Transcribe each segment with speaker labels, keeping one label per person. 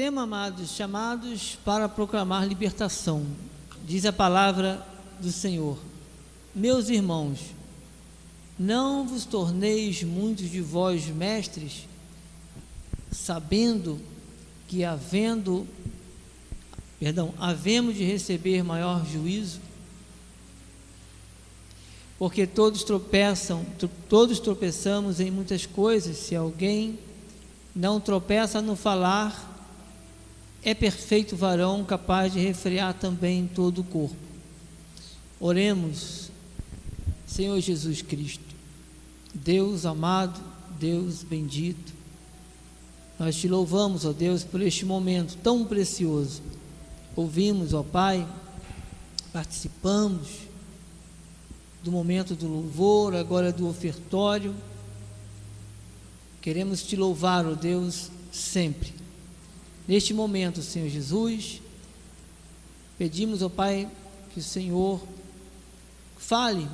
Speaker 1: Tema, amados, chamados para proclamar libertação. Diz a palavra do Senhor. Meus irmãos, não vos torneis muitos de vós mestres, sabendo que havendo perdão, havemos de receber maior juízo? Porque todos tropeçam, todos tropeçamos em muitas coisas. Se alguém não tropeça no falar, é perfeito varão capaz de refrear também todo o corpo. Oremos, Senhor Jesus Cristo, Deus amado, Deus bendito, nós te louvamos, ó Deus, por este momento tão precioso. Ouvimos, ó Pai, participamos do momento do louvor, agora do ofertório. Queremos te louvar, ó Deus, sempre. Neste momento, Senhor Jesus, pedimos, ó Pai, que o Senhor fale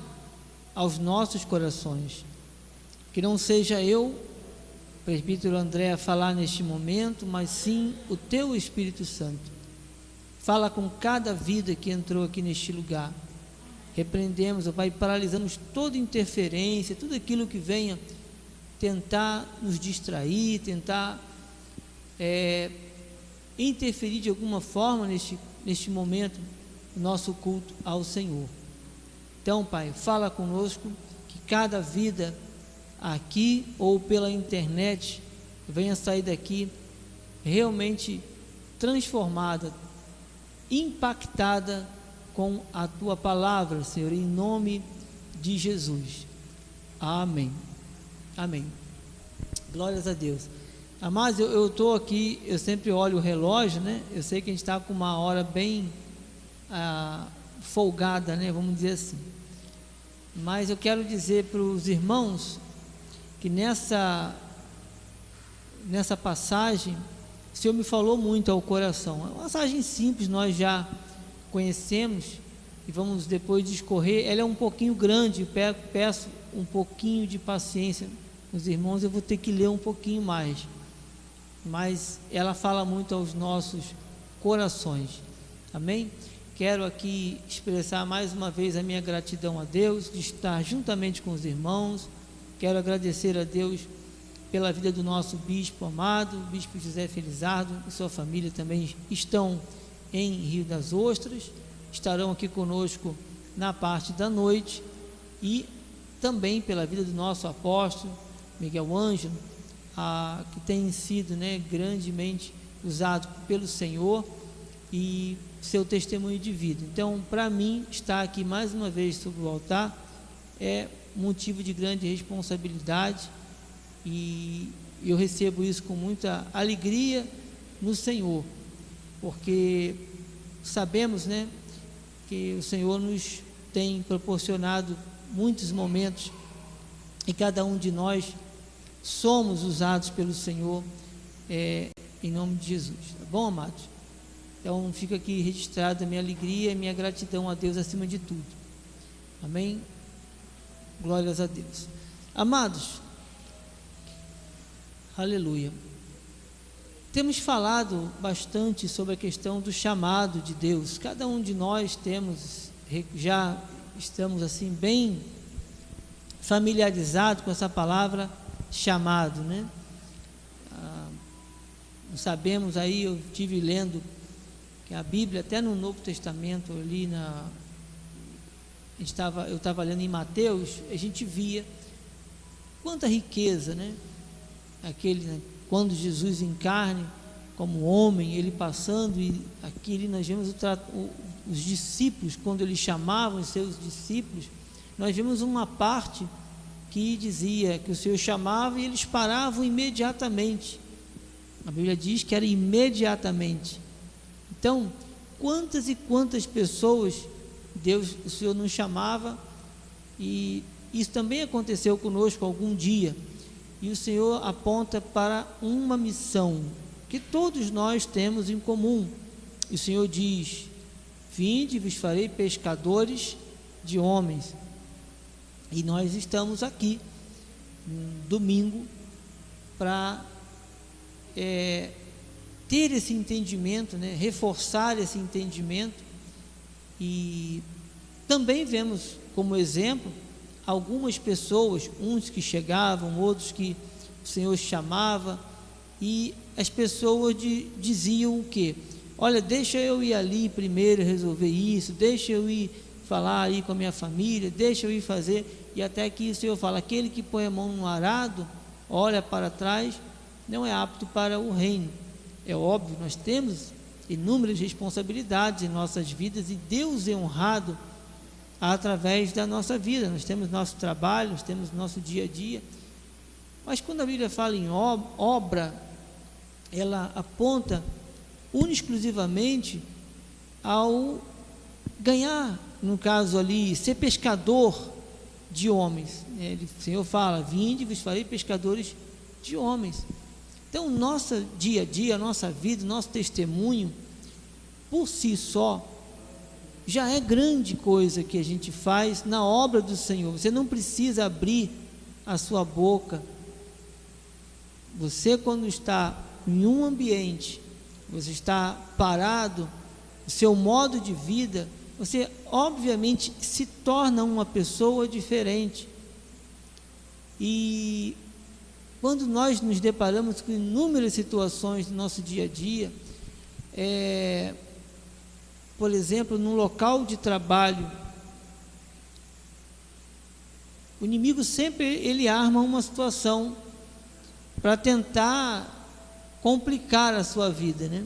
Speaker 1: aos nossos corações. Que não seja eu, presbítero André, a falar neste momento, mas sim o teu Espírito Santo. Fala com cada vida que entrou aqui neste lugar. Repreendemos, ó Pai, paralisamos toda interferência, tudo aquilo que venha tentar nos distrair, tentar é, interferir de alguma forma neste, neste momento, nosso culto ao Senhor. Então, Pai, fala conosco que cada vida aqui ou pela internet venha sair daqui realmente transformada, impactada com a tua palavra, Senhor, em nome de Jesus. Amém. Amém. Glórias a Deus. Mas eu estou aqui, eu sempre olho o relógio, né? Eu sei que a gente está com uma hora bem ah, folgada, né? Vamos dizer assim. Mas eu quero dizer para os irmãos que nessa nessa passagem o Senhor me falou muito ao coração. É uma passagem simples, nós já conhecemos e vamos depois discorrer. Ela é um pouquinho grande, peço um pouquinho de paciência. Os irmãos, eu vou ter que ler um pouquinho mais mas ela fala muito aos nossos corações. Amém? Quero aqui expressar mais uma vez a minha gratidão a Deus de estar juntamente com os irmãos. Quero agradecer a Deus pela vida do nosso bispo amado, bispo José Felizardo e sua família também estão em Rio das Ostras, estarão aqui conosco na parte da noite e também pela vida do nosso apóstolo Miguel Ângelo, ah, que tem sido né, grandemente usado pelo Senhor e seu testemunho de vida. Então, para mim, estar aqui mais uma vez sobre o altar é motivo de grande responsabilidade e eu recebo isso com muita alegria no Senhor, porque sabemos, né, que o Senhor nos tem proporcionado muitos momentos e cada um de nós somos usados pelo Senhor é, em nome de Jesus. Tá bom, amados? Então fica aqui registrada a minha alegria e minha gratidão a Deus acima de tudo. Amém? Glórias a Deus. Amados, aleluia. Temos falado bastante sobre a questão do chamado de Deus. Cada um de nós temos, já estamos assim bem familiarizados com essa palavra chamado, né? Ah, sabemos aí, eu tive lendo que a Bíblia, até no Novo Testamento, ali na. Estava, eu estava lendo em Mateus, a gente via quanta riqueza, né? Aquele, né? quando Jesus encarne como homem, ele passando, e aqui nós vemos o, os discípulos, quando ele chamava os seus discípulos, nós vemos uma parte que dizia que o Senhor chamava e eles paravam imediatamente. A Bíblia diz que era imediatamente. Então, quantas e quantas pessoas Deus, o Senhor nos chamava e isso também aconteceu conosco algum dia. E o Senhor aponta para uma missão que todos nós temos em comum. E o Senhor diz: Vinde, vos farei pescadores de homens. E nós estamos aqui, um domingo, para é, ter esse entendimento, né? reforçar esse entendimento. E também vemos como exemplo algumas pessoas, uns que chegavam, outros que o Senhor chamava, e as pessoas de, diziam o quê? Olha, deixa eu ir ali primeiro resolver isso, deixa eu ir falar aí com a minha família, deixa eu ir fazer, e até que o Senhor fala: aquele que põe a mão no arado, olha para trás, não é apto para o reino. É óbvio, nós temos inúmeras responsabilidades em nossas vidas e Deus é honrado através da nossa vida. Nós temos nosso trabalho, nós temos nosso dia a dia. Mas quando a Bíblia fala em obra, ela aponta exclusivamente ao ganhar, no caso ali, ser pescador de homens. Ele, o Senhor fala: Vinde, vos farei pescadores de homens. Então, nosso dia a dia, nossa vida, nosso testemunho, por si só, já é grande coisa que a gente faz na obra do Senhor. Você não precisa abrir a sua boca. Você, quando está em um ambiente, você está parado, o seu modo de vida, você obviamente se torna uma pessoa diferente. E quando nós nos deparamos com inúmeras situações do nosso dia a dia, é, por exemplo, num local de trabalho, o inimigo sempre ele arma uma situação para tentar complicar a sua vida, né?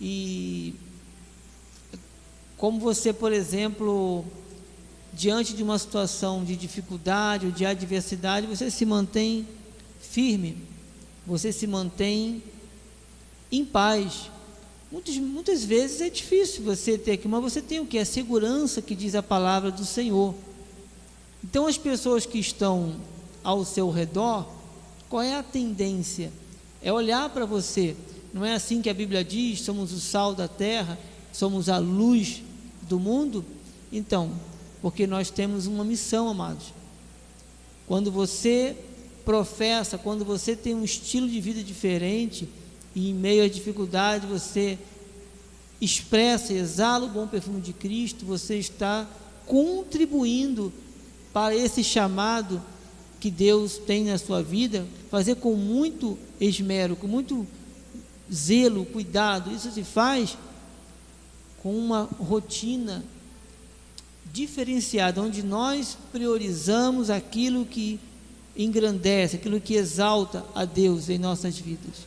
Speaker 1: E como você, por exemplo, diante de uma situação de dificuldade ou de adversidade, você se mantém firme, você se mantém em paz, Muitas, muitas vezes é difícil você ter aqui, mas você tem o que? A segurança que diz a palavra do Senhor. Então, as pessoas que estão ao seu redor, qual é a tendência? É olhar para você. Não é assim que a Bíblia diz: somos o sal da terra, somos a luz do mundo? Então, porque nós temos uma missão, amados. Quando você professa, quando você tem um estilo de vida diferente, e em meio à dificuldade você expressa exala o bom perfume de Cristo, você está contribuindo para esse chamado que Deus tem na sua vida, fazer com muito esmero, com muito zelo, cuidado. Isso se faz com uma rotina diferenciada, onde nós priorizamos aquilo que engrandece, aquilo que exalta a Deus em nossas vidas.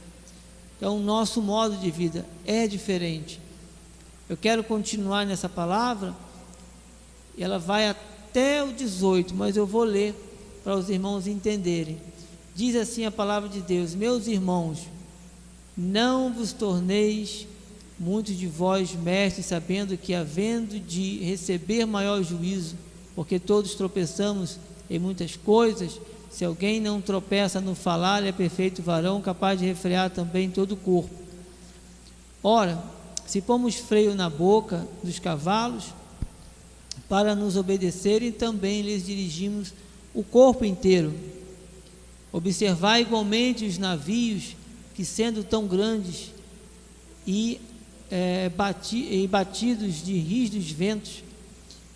Speaker 1: Então, o nosso modo de vida é diferente. Eu quero continuar nessa palavra, ela vai até o 18, mas eu vou ler para os irmãos entenderem. Diz assim a palavra de Deus: Meus irmãos, não vos torneis muitos de vós mestres, sabendo que, havendo de receber maior juízo, porque todos tropeçamos em muitas coisas, se alguém não tropeça no falar, é perfeito varão, capaz de refrear também todo o corpo. Ora, se pomos freio na boca dos cavalos, para nos obedecerem, também lhes dirigimos o corpo inteiro. Observai igualmente os navios que, sendo tão grandes e, é, bati, e batidos de rígidos ventos,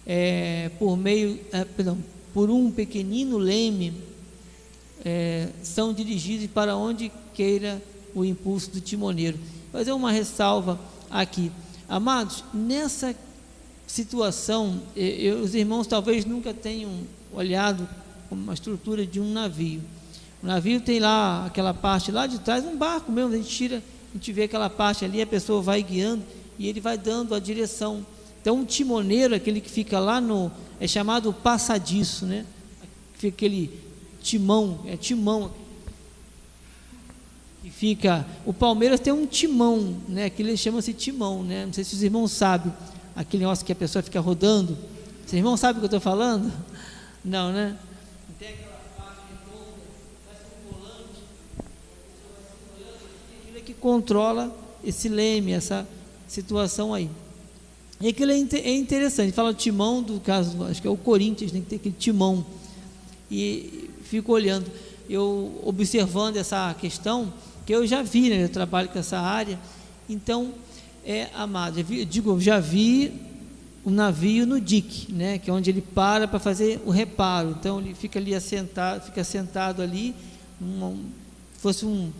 Speaker 1: é, por meio, é, perdão, por um pequenino leme, é, são dirigidos para onde queira o impulso do timoneiro. Fazer uma ressalva aqui. Amados, nessa situação, eu, os irmãos talvez nunca tenham olhado uma estrutura de um navio. O navio tem lá aquela parte lá de trás, um barco mesmo, a gente tira, a gente vê aquela parte ali, a pessoa vai guiando e ele vai dando a direção. Então, um timoneiro, aquele que fica lá no, é chamado passadiço, né? Fica aquele timão, é timão. E fica, o Palmeiras tem um timão, né? Aquilo chama-se timão, né? Não sei se os irmãos sabem, aquele negócio que a pessoa fica rodando. Os irmãos sabem o que eu estou falando? Não, né? Tem aquela parte um volante, aquilo é que controla esse leme, essa situação aí. E aquilo é, é interessante, fala timão do caso, acho que é o Corinthians, tem que ter aquele timão. E fico olhando, eu observando essa questão, porque eu já vi, né, eu trabalho com essa área, então, é, amado, eu digo, já vi o navio no dique, né, que é onde ele para para fazer o reparo, então ele fica ali assentado, fica sentado ali, um, fosse um,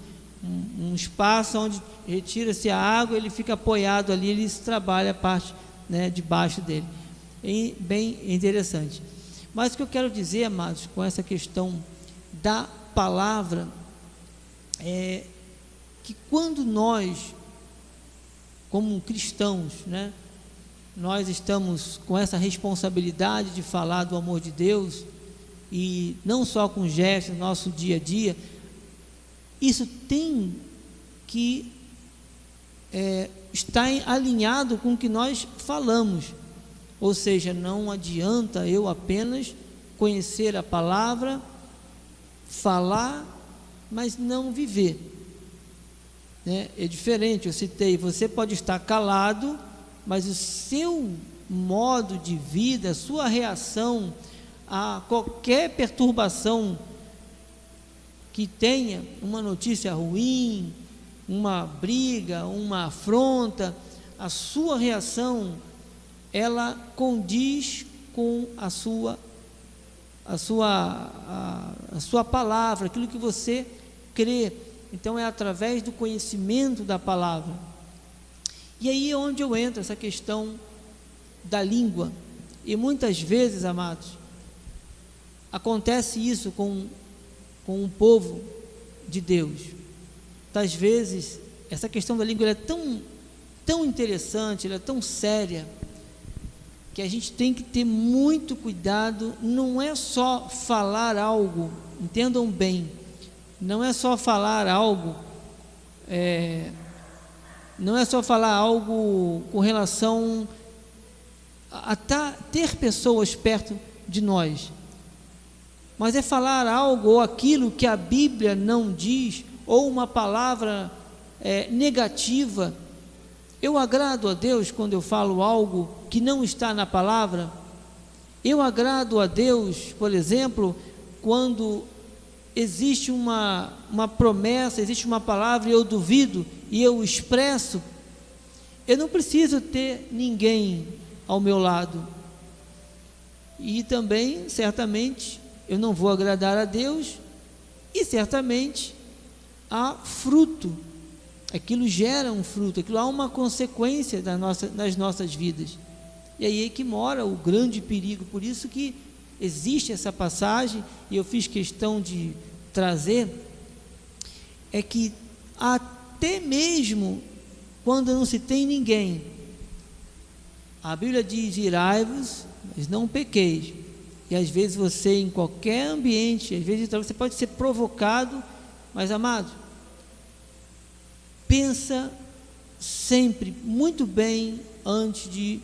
Speaker 1: um, um espaço onde retira-se a água, ele fica apoiado ali, ele trabalha a parte né, de baixo dele, e, bem interessante. Mas o que eu quero dizer, amados, com essa questão da palavra, é que quando nós, como cristãos, né, nós estamos com essa responsabilidade de falar do amor de Deus, e não só com gestos no nosso dia a dia, isso tem que é, estar alinhado com o que nós falamos. Ou seja, não adianta eu apenas conhecer a palavra, falar, mas não viver. Né? É diferente, eu citei, você pode estar calado, mas o seu modo de vida, a sua reação a qualquer perturbação que tenha uma notícia ruim, uma briga, uma afronta, a sua reação ela condiz com a sua a sua a, a sua palavra, aquilo que você crê. Então é através do conhecimento da palavra. E aí é onde eu entro essa questão da língua. E muitas vezes, amados, acontece isso com com o povo de Deus. Às vezes, essa questão da língua é tão, tão interessante, é tão séria, que a gente tem que ter muito cuidado, não é só falar algo, entendam bem, não é só falar algo, é, não é só falar algo com relação a, a tá, ter pessoas perto de nós, mas é falar algo ou aquilo que a Bíblia não diz, ou uma palavra é, negativa. Eu agrado a Deus quando eu falo algo que não está na palavra. Eu agrado a Deus, por exemplo, quando existe uma, uma promessa, existe uma palavra e eu duvido e eu expresso. Eu não preciso ter ninguém ao meu lado. E também, certamente, eu não vou agradar a Deus e certamente há fruto. Aquilo gera um fruto, aquilo há uma consequência da nossa, nas nossas vidas. E aí é que mora o grande perigo. Por isso que existe essa passagem, e eu fiz questão de trazer, é que até mesmo quando não se tem ninguém, a Bíblia diz: irai-vos, mas não pequeis. E às vezes você, em qualquer ambiente, às vezes você pode ser provocado, mas amado, pensa sempre muito bem antes de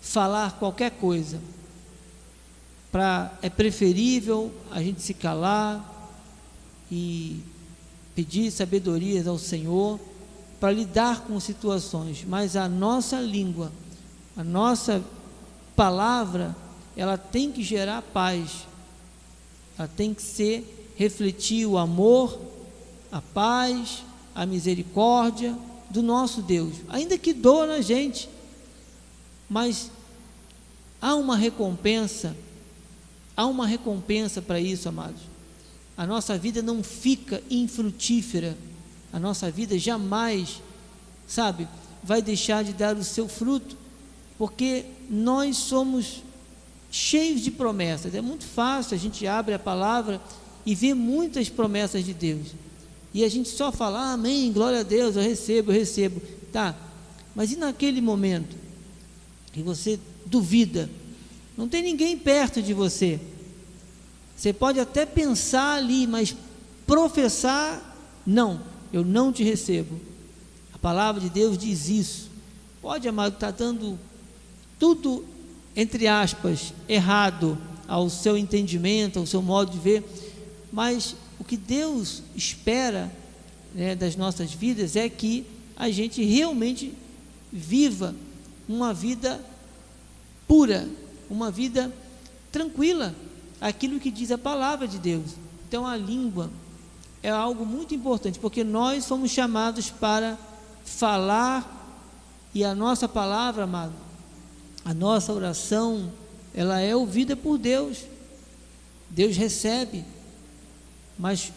Speaker 1: falar qualquer coisa. Pra, é preferível a gente se calar e pedir sabedoria ao Senhor para lidar com situações, mas a nossa língua, a nossa palavra, ela tem que gerar paz, ela tem que ser, refletir o amor, a paz, a misericórdia do nosso Deus, ainda que doa na gente, mas há uma recompensa, há uma recompensa para isso, amados. A nossa vida não fica infrutífera, a nossa vida jamais, sabe, vai deixar de dar o seu fruto, porque nós somos cheios de promessas. É muito fácil, a gente abre a palavra e vê muitas promessas de Deus. E a gente só fala, ah, amém, glória a Deus, eu recebo, eu recebo. Tá, mas e naquele momento que você duvida? Não tem ninguém perto de você. Você pode até pensar ali, mas professar, não, eu não te recebo. A palavra de Deus diz isso. Pode, amado, estar tá dando tudo entre aspas, errado ao seu entendimento, ao seu modo de ver, mas o que Deus espera né, das nossas vidas é que a gente realmente viva uma vida pura, uma vida tranquila, aquilo que diz a palavra de Deus. Então a língua, é algo muito importante, porque nós fomos chamados para falar e a nossa palavra, amado, a nossa oração, ela é ouvida por Deus. Deus recebe. Mas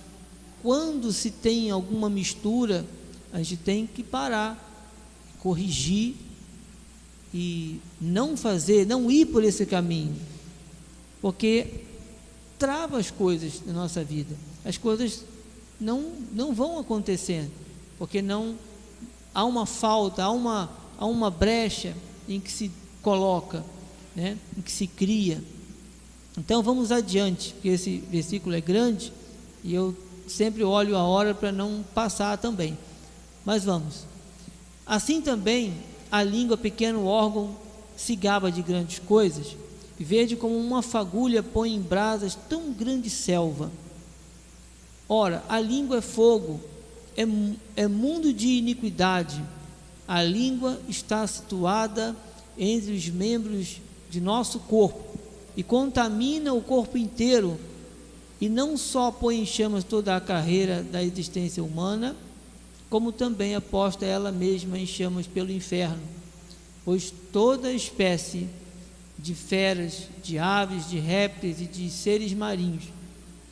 Speaker 1: quando se tem alguma mistura, a gente tem que parar, corrigir e não fazer, não ir por esse caminho, porque trava as coisas na nossa vida. As coisas não, não vão acontecer, porque não há uma falta, há uma, há uma brecha em que se coloca, né, em que se cria. Então vamos adiante, porque esse versículo é grande e eu sempre olho a hora para não passar também. Mas vamos. Assim também a língua, pequeno órgão, se gaba de grandes coisas, vede como uma fagulha põe em brasas tão grande selva. Ora, a língua é fogo, é, é mundo de iniquidade. A língua está situada entre os membros de nosso corpo e contamina o corpo inteiro, e não só põe em chamas toda a carreira da existência humana, como também aposta ela mesma em chamas pelo inferno, pois toda espécie de feras, de aves, de répteis e de seres marinhos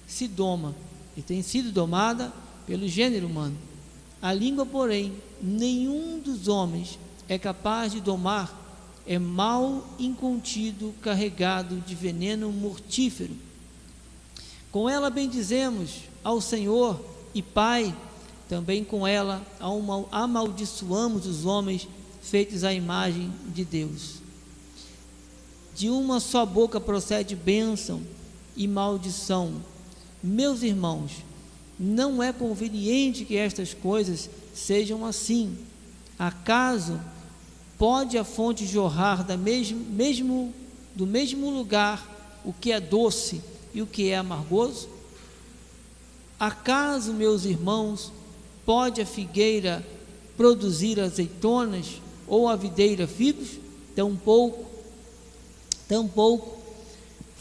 Speaker 1: se doma e tem sido domada pelo gênero humano. A língua, porém, nenhum dos homens é capaz de domar, é mal incontido, carregado de veneno mortífero. Com ela bendizemos ao Senhor e Pai, também com ela amaldiçoamos os homens feitos à imagem de Deus. De uma só boca procede bênção e maldição meus irmãos, não é conveniente que estas coisas sejam assim. Acaso pode a fonte jorrar da mesmo, mesmo, do mesmo lugar o que é doce e o que é amargoso? Acaso, meus irmãos, pode a figueira produzir azeitonas ou a videira figos? Tampouco, tampouco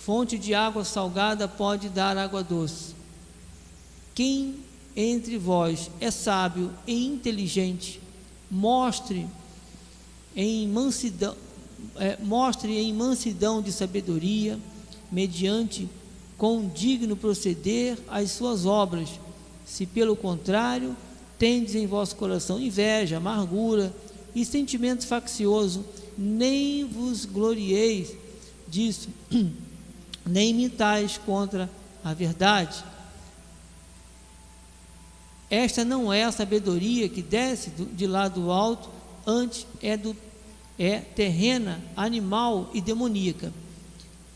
Speaker 1: Fonte de água salgada pode dar água doce. Quem entre vós é sábio e inteligente, mostre em mansidão, é, mostre em mansidão de sabedoria, mediante com digno proceder as suas obras. Se pelo contrário, tendes em vosso coração inveja, amargura e sentimento faccioso, nem vos glorieis disso. nem mentais contra a verdade. Esta não é a sabedoria que desce de lá do alto, antes é, do, é terrena, animal e demoníaca.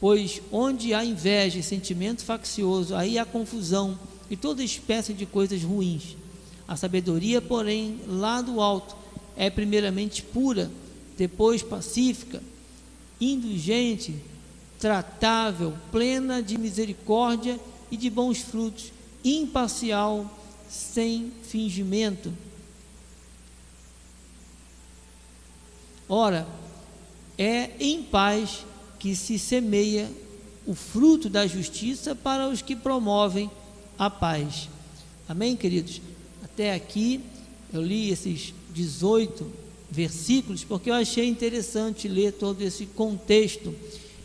Speaker 1: Pois onde há inveja e sentimento faccioso, aí há confusão e toda espécie de coisas ruins. A sabedoria, porém, lá do alto, é primeiramente pura, depois pacífica, indulgente, tratável, plena de misericórdia e de bons frutos, imparcial, sem fingimento. Ora, é em paz que se semeia o fruto da justiça para os que promovem a paz. Amém, queridos? Até aqui eu li esses 18 versículos porque eu achei interessante ler todo esse contexto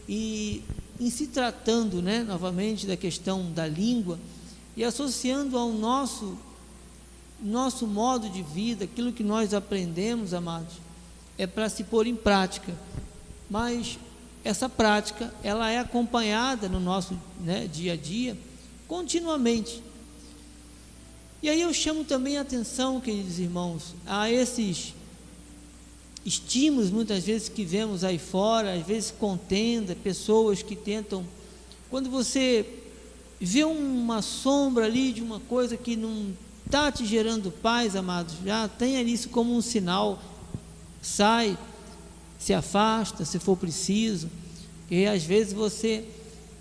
Speaker 1: e em se tratando, né, novamente da questão da língua e associando ao nosso nosso modo de vida, aquilo que nós aprendemos, amados, é para se pôr em prática. Mas essa prática, ela é acompanhada no nosso né, dia a dia, continuamente. E aí eu chamo também a atenção, queridos irmãos, a esses estímulos muitas vezes que vemos aí fora, às vezes contenda, pessoas que tentam. Quando você vê uma sombra ali de uma coisa que não está te gerando paz, amados, já tenha isso como um sinal, sai, se afasta se for preciso, e às vezes você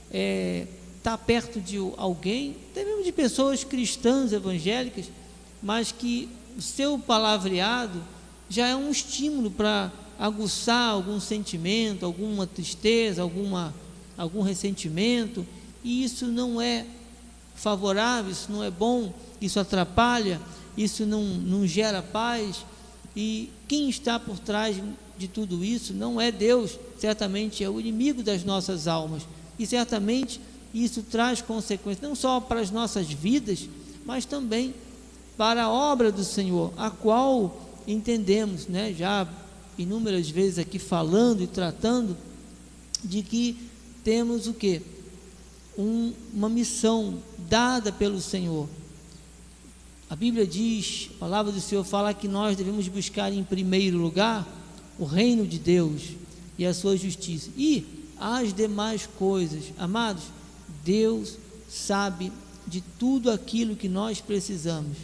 Speaker 1: está é, tá perto de alguém, até mesmo de pessoas cristãs evangélicas, mas que o seu palavreado já é um estímulo para aguçar algum sentimento, alguma tristeza, alguma, algum ressentimento, e isso não é favorável, isso não é bom, isso atrapalha, isso não, não gera paz. E quem está por trás de tudo isso não é Deus, certamente é o inimigo das nossas almas. E certamente isso traz consequências não só para as nossas vidas, mas também para a obra do Senhor, a qual entendemos, né, já inúmeras vezes aqui falando e tratando de que temos o que? Um, uma missão dada pelo Senhor. A Bíblia diz, a palavra do Senhor fala que nós devemos buscar em primeiro lugar o reino de Deus e a sua justiça. E as demais coisas, amados, Deus sabe de tudo aquilo que nós precisamos.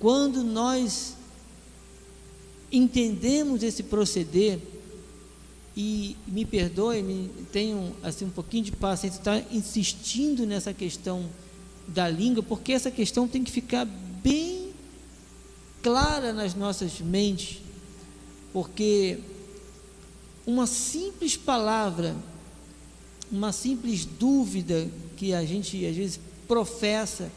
Speaker 1: Quando nós entendemos esse proceder, e me perdoe, me, tenho assim um pouquinho de paciência, está insistindo nessa questão da língua, porque essa questão tem que ficar bem clara nas nossas mentes, porque uma simples palavra, uma simples dúvida que a gente às vezes professa,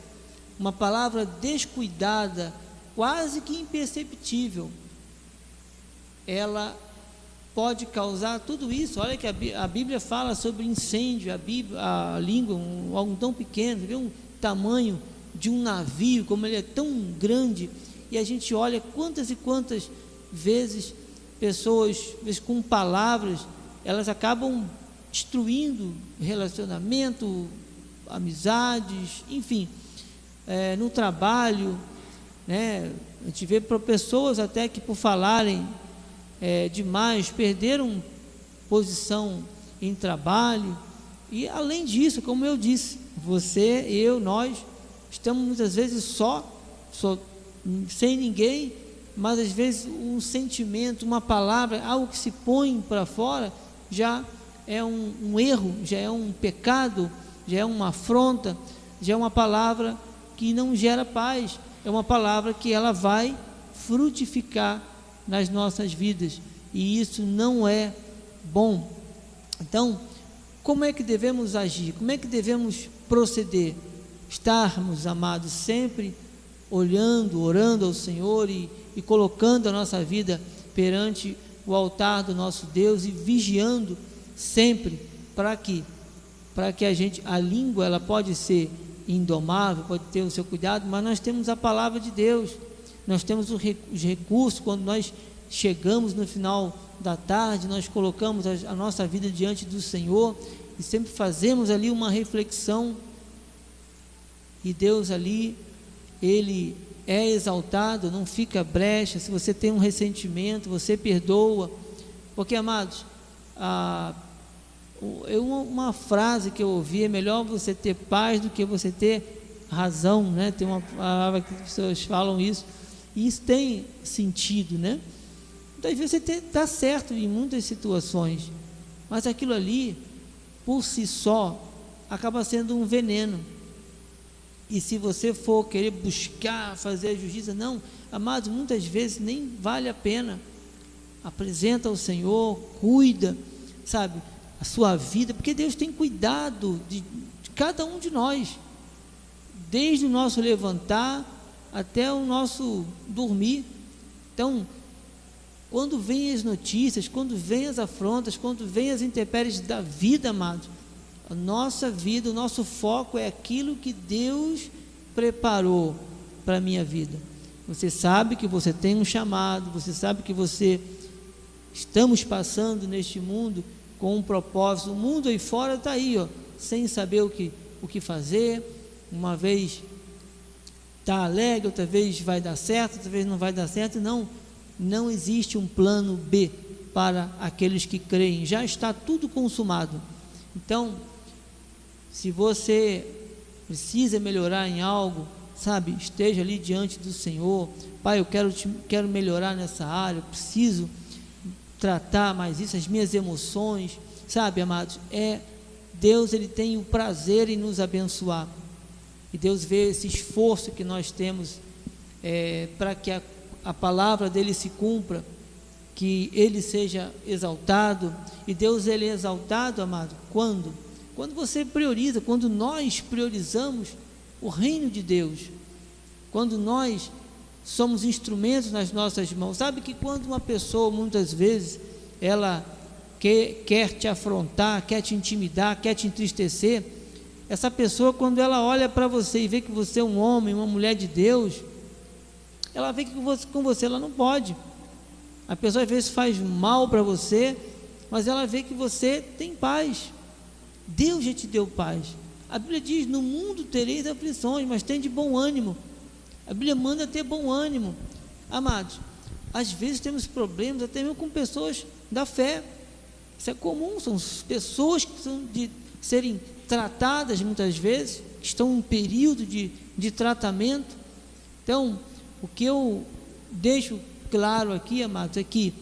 Speaker 1: uma palavra descuidada, quase que imperceptível, ela pode causar tudo isso. Olha que a Bíblia fala sobre incêndio, a, Bíblia, a língua, um, algo tão pequeno, vê um tamanho de um navio, como ele é tão grande, e a gente olha quantas e quantas vezes pessoas, vezes com palavras, elas acabam destruindo relacionamento, amizades, enfim, é, no trabalho, né? A gente vê pessoas até que por falarem é, demais, perderam posição em trabalho. E além disso, como eu disse, você, eu, nós estamos muitas vezes só, só sem ninguém, mas às vezes um sentimento, uma palavra, algo que se põe para fora, já é um, um, erro, já é um pecado, já é uma afronta, já é uma palavra que não gera paz, é uma palavra que ela vai frutificar nas nossas vidas e isso não é bom. Então, como é que devemos agir? Como é que devemos proceder? Estarmos, amados, sempre olhando, orando ao Senhor e, e colocando a nossa vida perante o altar do nosso Deus e vigiando sempre para que para que a gente a língua ela pode ser indomável, pode ter o seu cuidado, mas nós temos a palavra de Deus nós temos os recursos, quando nós chegamos no final da tarde, nós colocamos a, nossa vida diante do Senhor e sempre fazemos ali uma reflexão. E Deus ali, Ele é exaltado, não fica brecha. Se você tem um ressentimento, você perdoa. Porque, amados, a, uma, uma frase que eu ouvi é melhor você ter paz do que você ter razão, né? Tem uma palavra que as pessoas falam isso. E isso tem sentido, né? Então, às vezes você está certo em muitas situações, mas aquilo ali, por si só, acaba sendo um veneno. E se você for querer buscar fazer a justiça, não, amados, muitas vezes nem vale a pena. Apresenta ao Senhor, cuida, sabe, a sua vida, porque Deus tem cuidado de, de cada um de nós, desde o nosso levantar até o nosso dormir. Então, quando vêm as notícias, quando vêm as afrontas, quando vêm as intempéries da vida, amado, a nossa vida, o nosso foco é aquilo que Deus preparou para a minha vida. Você sabe que você tem um chamado, você sabe que você estamos passando neste mundo com um propósito. O mundo aí fora está aí, ó, sem saber o que, o que fazer. Uma vez está alegre, outra vez vai dar certo, outra vez não vai dar certo. Não, não existe um plano B para aqueles que creem. Já está tudo consumado. Então, se você precisa melhorar em algo, sabe, esteja ali diante do Senhor. Pai, eu quero, te, quero melhorar nessa área, eu preciso tratar mais isso, as minhas emoções, sabe, amados, é Deus, ele tem o prazer em nos abençoar. E Deus vê esse esforço que nós temos é, para que a, a palavra dele se cumpra, que ele seja exaltado. E Deus ele é exaltado, amado, quando? quando você prioriza, quando nós priorizamos o reino de Deus, quando nós somos instrumentos nas nossas mãos. Sabe que quando uma pessoa, muitas vezes, ela quer, quer te afrontar, quer te intimidar, quer te entristecer, essa pessoa, quando ela olha para você e vê que você é um homem, uma mulher de Deus, ela que com você ela não pode. A pessoa às vezes faz mal para você, mas ela vê que você tem paz. Deus já te deu paz. A Bíblia diz: No mundo tereis aflições, mas tem de bom ânimo. A Bíblia manda ter bom ânimo. Amados, às vezes temos problemas até mesmo com pessoas da fé. Isso é comum, são pessoas que são de serem tratadas muitas vezes, que estão em período de, de tratamento. Então, o que eu deixo claro aqui, amados, é que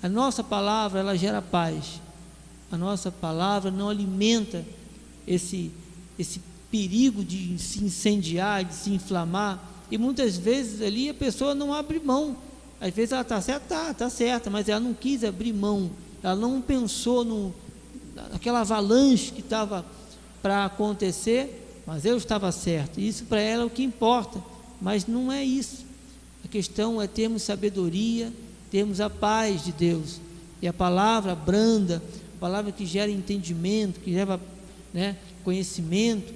Speaker 1: a nossa palavra ela gera paz. A nossa palavra não alimenta esse esse perigo de se incendiar, de se inflamar. E muitas vezes ali a pessoa não abre mão. Às vezes ela está certa, está tá certa, mas ela não quis abrir mão. Ela não pensou no, naquela avalanche que estava para acontecer, mas eu estava certo. Isso para ela é o que importa. Mas não é isso. A questão é termos sabedoria, termos a paz de Deus. E a palavra branda, a palavra que gera entendimento, que gera né, conhecimento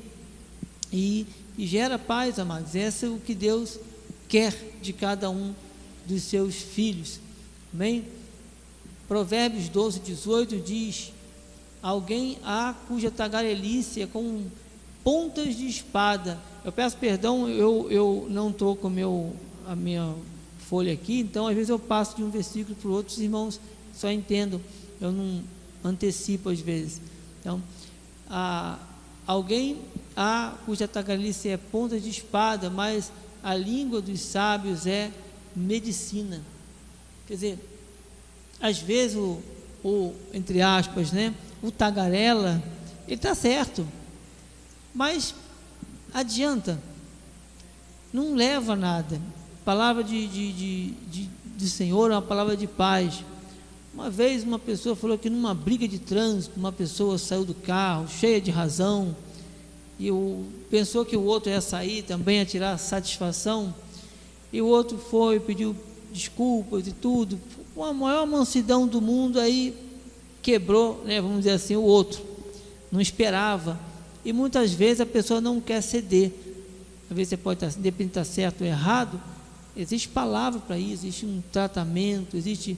Speaker 1: e, e gera paz, amados. Esse é o que Deus quer de cada um dos seus filhos. Amém? Provérbios 12, 18 diz: Alguém há cuja tagarelice é com pontas de espada. Eu peço perdão, eu, eu não estou com meu, a minha folha aqui, então às vezes eu passo de um versículo para o outro, os irmãos só entendam, eu não antecipo às vezes. Então, a, Alguém há cuja tagarelice é ponta de espada, mas a língua dos sábios é medicina. Quer dizer, às vezes o, o entre aspas, né, o tagarela, ele está certo, mas adianta, não leva nada. Palavra de, de, de, de, de Senhor é uma palavra de paz. Uma vez uma pessoa falou que numa briga de trânsito, uma pessoa saiu do carro, cheia de razão, e o, pensou que o outro ia sair também a tirar satisfação, e o outro foi, pediu desculpas e tudo, com a maior mansidão do mundo, aí quebrou, né, vamos dizer assim, o outro, não esperava, e muitas vezes a pessoa não quer ceder, às vezes você pode estar, independente de estar certo ou errado, existe palavra para isso, existe um tratamento, existe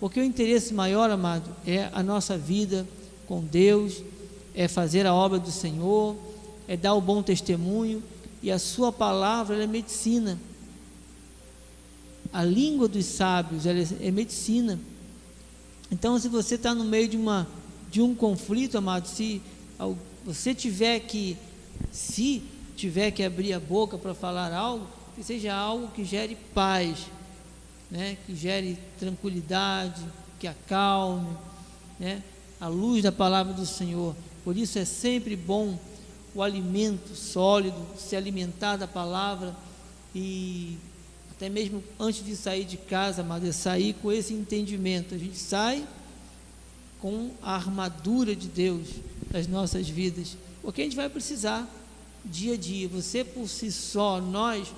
Speaker 1: porque o interesse maior, amado, é a nossa vida com Deus, é fazer a obra do Senhor, é dar o bom testemunho, e a sua palavra é medicina. A língua dos sábios é, medicina. Então, se você está no meio de, uma, de um conflito, amado, se você tiver que, se tiver que abrir a boca para falar algo, que seja algo que gere paz, né, que gere tranquilidade, que acalme, né, a luz da palavra do Senhor. Por isso é sempre bom o alimento sólido, se alimentar da palavra e até mesmo antes de sair de casa, mas é sair com esse entendimento. A gente sai com a armadura de Deus das nossas vidas, porque a gente vai precisar dia a dia. Você por si só, nós,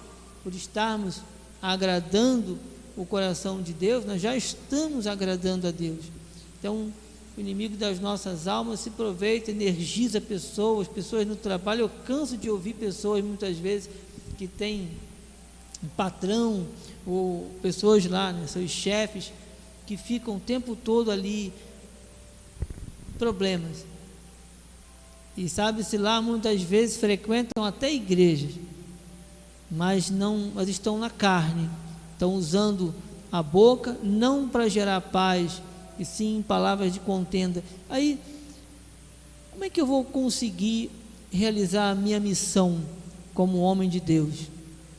Speaker 1: por estarmos agradando o coração de Deus, nós já estamos agradando a Deus. Então, o inimigo das nossas almas se aproveita, energiza pessoas, pessoas no trabalho. Eu canso de ouvir pessoas muitas vezes que têm um patrão ou pessoas lá, né, seus chefes, que ficam o tempo todo ali problemas. E sabe-se lá muitas vezes frequentam até igrejas, mas não, mas estão na carne estão usando a boca não para gerar paz, e sim palavras de contenda. Aí, como é que eu vou conseguir realizar a minha missão como homem de Deus,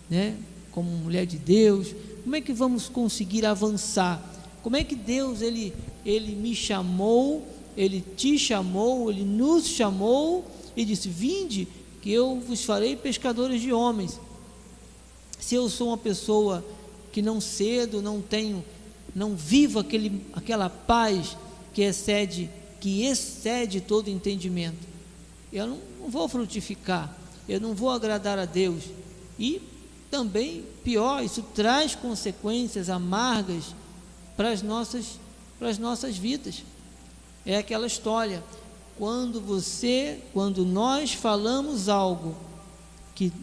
Speaker 1: né? Como mulher de Deus? Como é que vamos conseguir avançar? Como é que Deus ele ele me chamou, ele te chamou, ele nos chamou e disse: "Vinde, que eu vos farei pescadores de homens". Se eu sou uma pessoa que não cedo, não tenho, não vivo aquele, aquela paz que excede, que excede todo entendimento. eu não, não vou frutificar, eu não vou agradar a Deus. E também, pior, isso traz consequências amargas para as nossas, para as nossas vidas. É aquela história, quando você, quando nós falamos algo que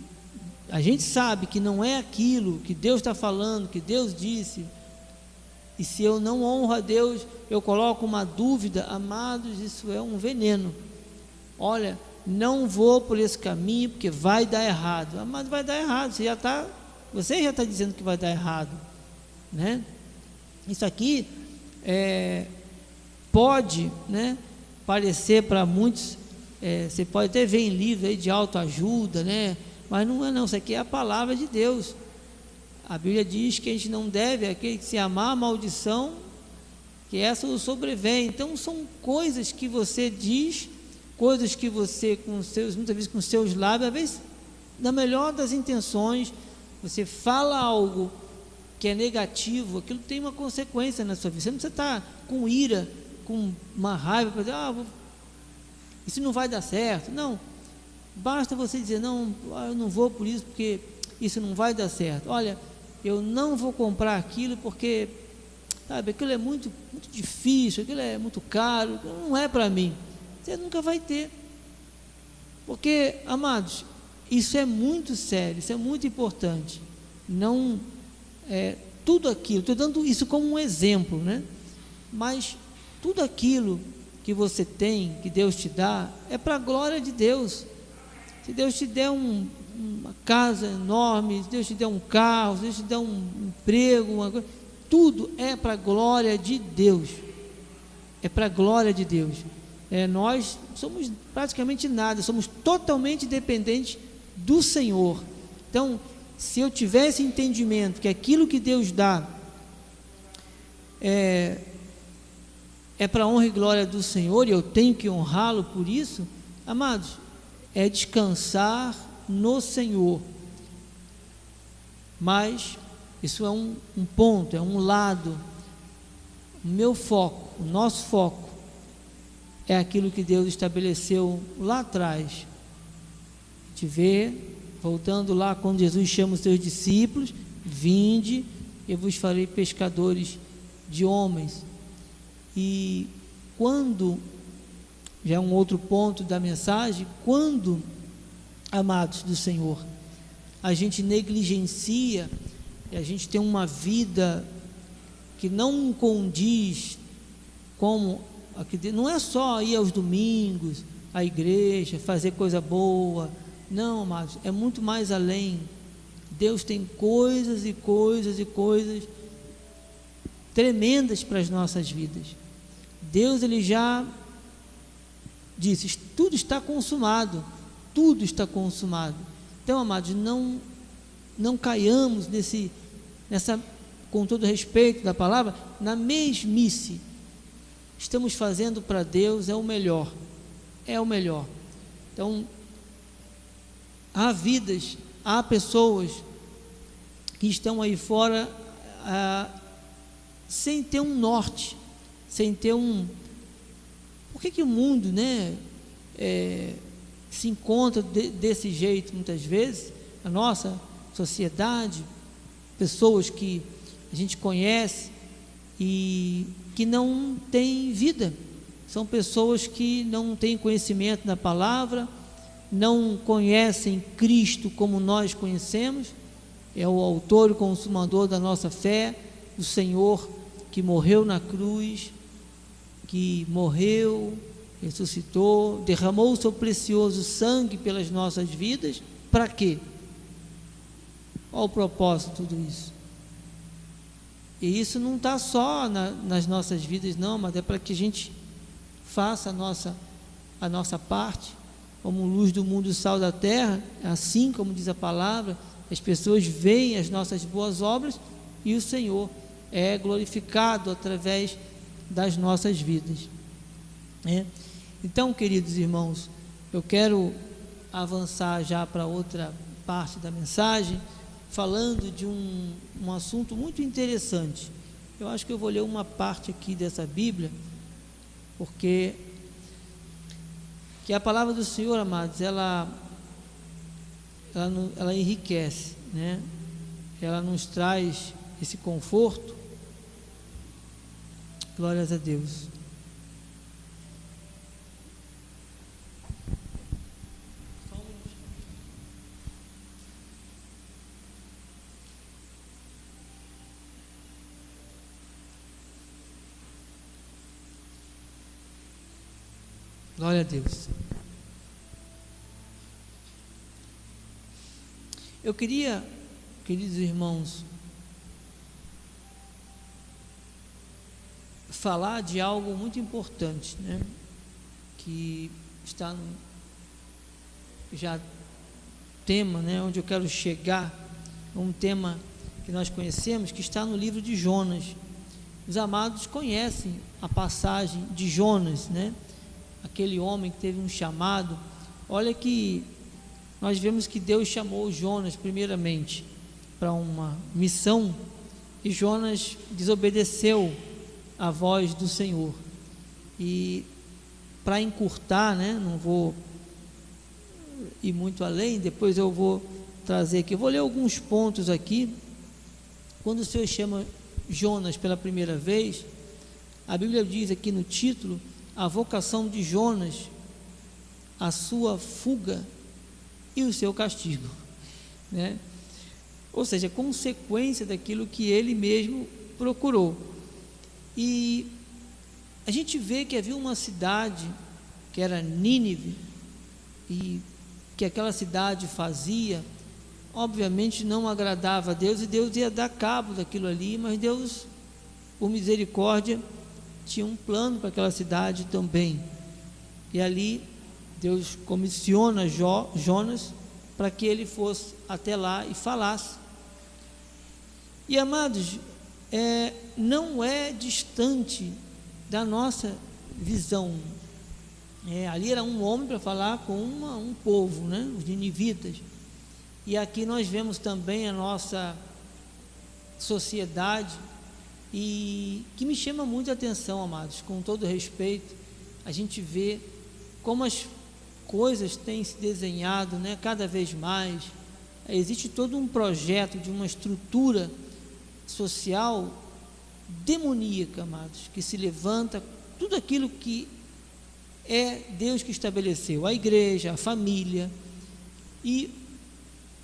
Speaker 1: a gente sabe que não é aquilo que Deus está falando, que Deus disse, e se eu não honro a Deus, eu coloco uma dúvida, amados, isso é um veneno. Olha, não vou por esse caminho porque vai dar errado. Mas vai dar errado, você já está, você já está dizendo que vai dar errado, né? Isso aqui é, pode, né, parecer para muitos, é, você pode até ver em livro de autoajuda, né? Mas não é não, isso aqui é a palavra de Deus. A Bíblia diz que a gente não deve, aquele que se amar a maldição, que essa o sobrevém. Então são coisas que você diz coisas que você, com seus, muitas vezes com seus lábios, às vezes, na melhor das intenções, você fala algo que é negativo, aquilo tem uma consequência na sua vida. Você não precisa estar com ira, com uma raiva, para dizer, ah, isso não vai dar certo. Não. Basta você dizer, não, eu não vou por isso, porque isso não vai dar certo. Olha, eu não vou comprar aquilo porque, sabe, aquilo é muito, muito difícil, aquilo é muito caro, não é para mim você nunca vai ter. Porque, amados, isso é muito sério, isso é muito importante. Não é, tudo aquilo, estou dando isso como um exemplo, né? Mas tudo aquilo que você tem, que Deus te dá, é para a glória de Deus. Se Deus te der um, uma casa enorme, se Deus te der um carro, se Deus te der um emprego, uma coisa, tudo é para a glória de Deus. É para a glória de Deus é, nós somos praticamente nada, somos totalmente dependentes do Senhor. Então, se eu tivesse entendimento que aquilo que Deus dá é, é para honra e glória do Senhor e eu tenho que honrá-lo por isso, amados, é descansar no Senhor. Mas isso é um, um ponto, é um lado. O meu foco, o nosso foco é aquilo que Deus estabeleceu lá atrás. Te ver, voltando lá quando Jesus chama os seus discípulos, vinde, eu vos farei pescadores de homens. E quando, já é um outro ponto da mensagem, quando, amados do Senhor, a gente negligencia, e a gente tem uma vida que não condiz como não é só ir aos domingos, à igreja, fazer coisa boa. Não, amados, é muito mais além. Deus tem coisas e coisas e coisas tremendas para as nossas vidas. Deus ele já disse, tudo está consumado, tudo está consumado. Então, amados, não não caiamos nesse nessa com todo respeito da palavra, na mesmice estamos fazendo para Deus é o melhor. É o melhor. Então, há vidas, há pessoas que estão aí fora ah, sem ter um norte, sem ter um. Por que, que o mundo né, é, se encontra de, desse jeito muitas vezes? A nossa sociedade, pessoas que a gente conhece e que não têm vida. São pessoas que não têm conhecimento da palavra, não conhecem Cristo como nós conhecemos, é o autor e consumador da nossa fé, o Senhor que morreu na cruz, que morreu, ressuscitou, derramou o seu precioso sangue pelas nossas vidas, para quê? Qual o propósito de tudo isso? E isso não está só na, nas nossas vidas, não, mas é para que a gente faça a nossa, a nossa parte, como luz do mundo e sal da terra, assim como diz a palavra, as pessoas veem as nossas boas obras e o Senhor é glorificado através das nossas vidas. É? Então, queridos irmãos, eu quero avançar já para outra parte da mensagem falando de um, um assunto muito interessante. Eu acho que eu vou ler uma parte aqui dessa Bíblia, porque que a palavra do Senhor, amados, ela, ela, ela enriquece, né? ela nos traz esse conforto. Glórias a Deus. Glória a Deus. Eu queria, queridos irmãos, falar de algo muito importante, né? Que está no já tema, né? Onde eu quero chegar, um tema que nós conhecemos, que está no livro de Jonas. Os amados conhecem a passagem de Jonas, né? aquele homem que teve um chamado. Olha que nós vemos que Deus chamou Jonas primeiramente para uma missão e Jonas desobedeceu a voz do Senhor. E para encurtar, né, não vou ir muito além, depois eu vou trazer aqui. Eu vou ler alguns pontos aqui. Quando o Senhor chama Jonas pela primeira vez, a Bíblia diz aqui no título a vocação de Jonas, a sua fuga e o seu castigo, né? Ou seja, consequência daquilo que ele mesmo procurou. E a gente vê que havia uma cidade que era Nínive e que aquela cidade fazia, obviamente não agradava a Deus e Deus ia dar cabo daquilo ali, mas Deus, por misericórdia, tinha um plano para aquela cidade também. E ali Deus comissiona jo, Jonas para que ele fosse até lá e falasse. E amados, é, não é distante da nossa visão. É, ali era um homem para falar com uma, um povo, né, os ninivitas. E aqui nós vemos também a nossa sociedade e que me chama muito a atenção, amados, com todo respeito, a gente vê como as coisas têm se desenhado, né, cada vez mais. Existe todo um projeto de uma estrutura social demoníaca, amados, que se levanta tudo aquilo que é Deus que estabeleceu, a igreja, a família. E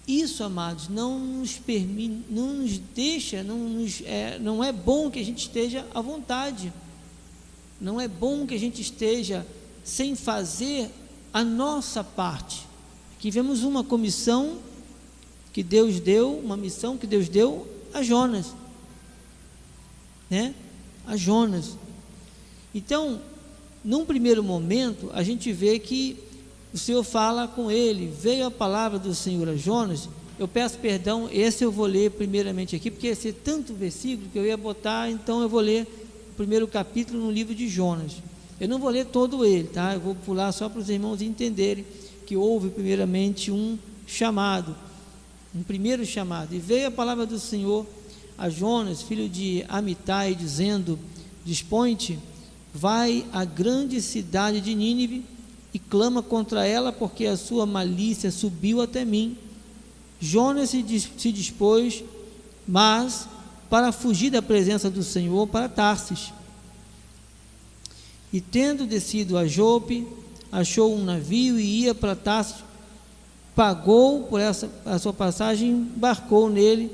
Speaker 1: isso, amados, não nos permite, não nos deixa, não, nos, é, não é bom que a gente esteja à vontade. Não é bom que a gente esteja sem fazer a nossa parte. Aqui vemos uma comissão que Deus deu, uma missão que Deus deu a Jonas. Né? A Jonas. Então, num primeiro momento, a gente vê que o Senhor fala com ele, veio a palavra do Senhor a Jonas. Eu peço perdão, esse eu vou ler primeiramente aqui, porque esse é tanto versículo que eu ia botar, então eu vou ler o primeiro capítulo no livro de Jonas. Eu não vou ler todo ele, tá? Eu vou pular só para os irmãos entenderem que houve primeiramente um chamado, um primeiro chamado. E veio a palavra do Senhor a Jonas, filho de Amitai, dizendo: Dispõe-te, vai à grande cidade de Nínive e clama contra ela, porque a sua malícia subiu até mim. Jonas se, se dispôs, mas para fugir da presença do Senhor para Tarsis. E tendo descido a Jope, achou um navio e ia para Tarsis, pagou por essa a sua passagem, embarcou nele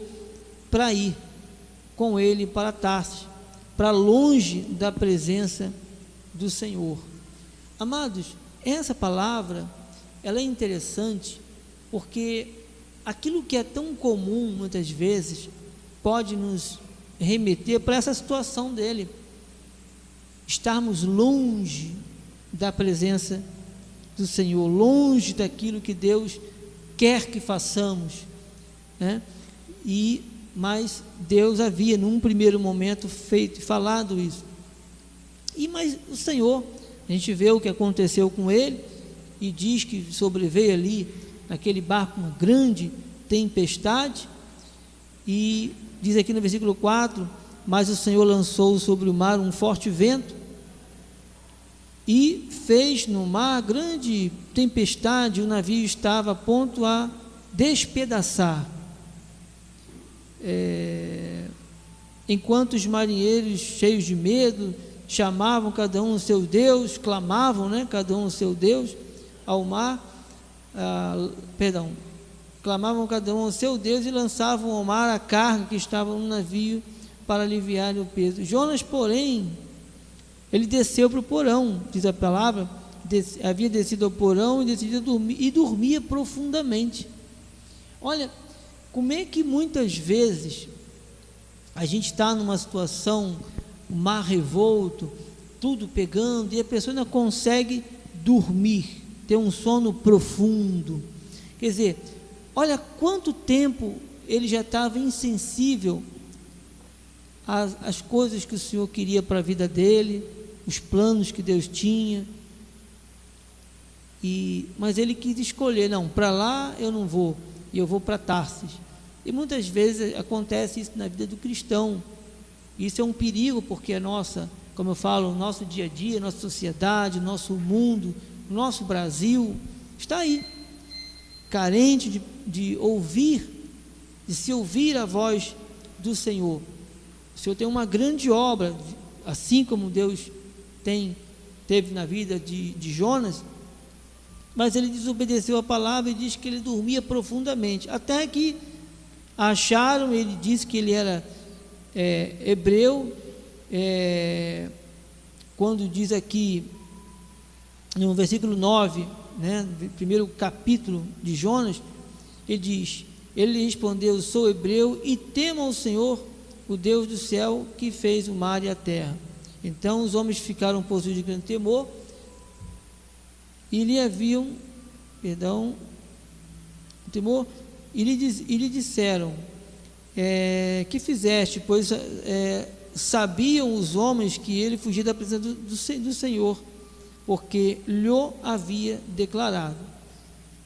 Speaker 1: para ir com ele para Tarsis, para longe da presença do Senhor. Amados, essa palavra, ela é interessante porque aquilo que é tão comum muitas vezes pode nos remeter para essa situação dele. Estarmos longe da presença do Senhor, longe daquilo que Deus quer que façamos, né? E mas Deus havia num primeiro momento feito falado isso. E mas o Senhor a gente vê o que aconteceu com ele e diz que sobreveio ali naquele barco uma grande tempestade. E diz aqui no versículo 4: Mas o Senhor lançou sobre o mar um forte vento e fez no mar grande tempestade, o navio estava a ponto a despedaçar. É, enquanto os marinheiros, cheios de medo, chamavam cada um o seu Deus, clamavam, né, cada um o seu Deus ao mar, ah, perdão, clamavam cada um ao seu Deus e lançavam ao mar a carga que estava no navio para aliviar o peso. Jonas, porém, ele desceu para o porão, diz a palavra, des, havia descido ao porão e decidiu dormir e dormia profundamente. Olha, como é que muitas vezes a gente está numa situação o mar revolto, tudo pegando, e a pessoa não consegue dormir, ter um sono profundo. Quer dizer, olha quanto tempo ele já estava insensível às, às coisas que o Senhor queria para a vida dele, os planos que Deus tinha. E, mas ele quis escolher, não, para lá eu não vou, e eu vou para Tarsis. E muitas vezes acontece isso na vida do cristão. Isso é um perigo porque a nossa, como eu falo, o nosso dia a dia, nossa sociedade, nosso mundo, nosso Brasil está aí, carente de, de ouvir, de se ouvir a voz do Senhor. O Senhor tem uma grande obra, assim como Deus tem teve na vida de, de Jonas, mas ele desobedeceu a palavra e diz que ele dormia profundamente, até que acharam, ele disse que ele era é, hebreu, é, quando diz aqui, no versículo 9, né, primeiro capítulo de Jonas, ele diz: Ele respondeu: Sou hebreu e temo ao Senhor, o Deus do céu, que fez o mar e a terra. Então os homens ficaram possuídos de grande temor e lhe haviam, perdão, temor, e lhe, diz, e lhe disseram: é, que fizeste, pois é, sabiam os homens que ele fugia da presença do, do, do Senhor, porque lhe havia declarado.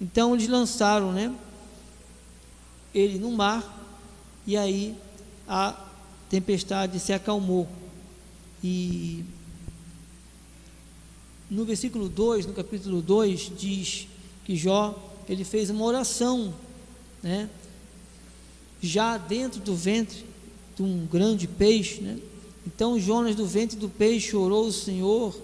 Speaker 1: Então eles lançaram, né, ele no mar, e aí a tempestade se acalmou. E no versículo 2, no capítulo 2, diz que Jó, ele fez uma oração, né? já dentro do ventre de um grande peixe, né? Então Jonas do ventre do peixe orou o Senhor,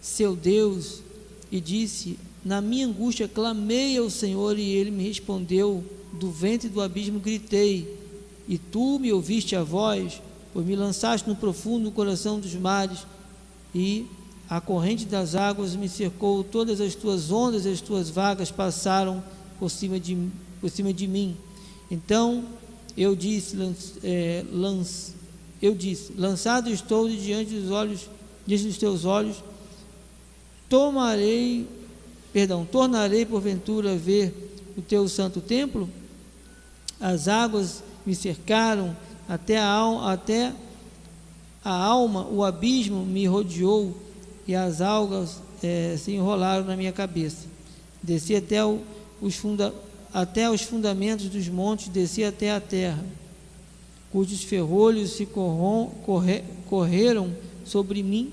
Speaker 1: seu Deus, e disse: Na minha angústia clamei ao Senhor e ele me respondeu. Do ventre do abismo gritei, e tu me ouviste a voz, pois me lançaste no profundo coração dos mares, e a corrente das águas me cercou, todas as tuas ondas e as tuas vagas passaram por cima de, por cima de mim. Então eu disse, é, eu disse, lançado estou diante dos olhos, diante dos teus olhos, tomarei, perdão, tornarei porventura ver o teu santo templo? As águas me cercaram, até a, até a alma, o abismo me rodeou, e as algas é, se enrolaram na minha cabeça. Desci até o, os funda, até os fundamentos dos montes, desci até a terra, cujos ferrolhos se corrom, corre, correram sobre mim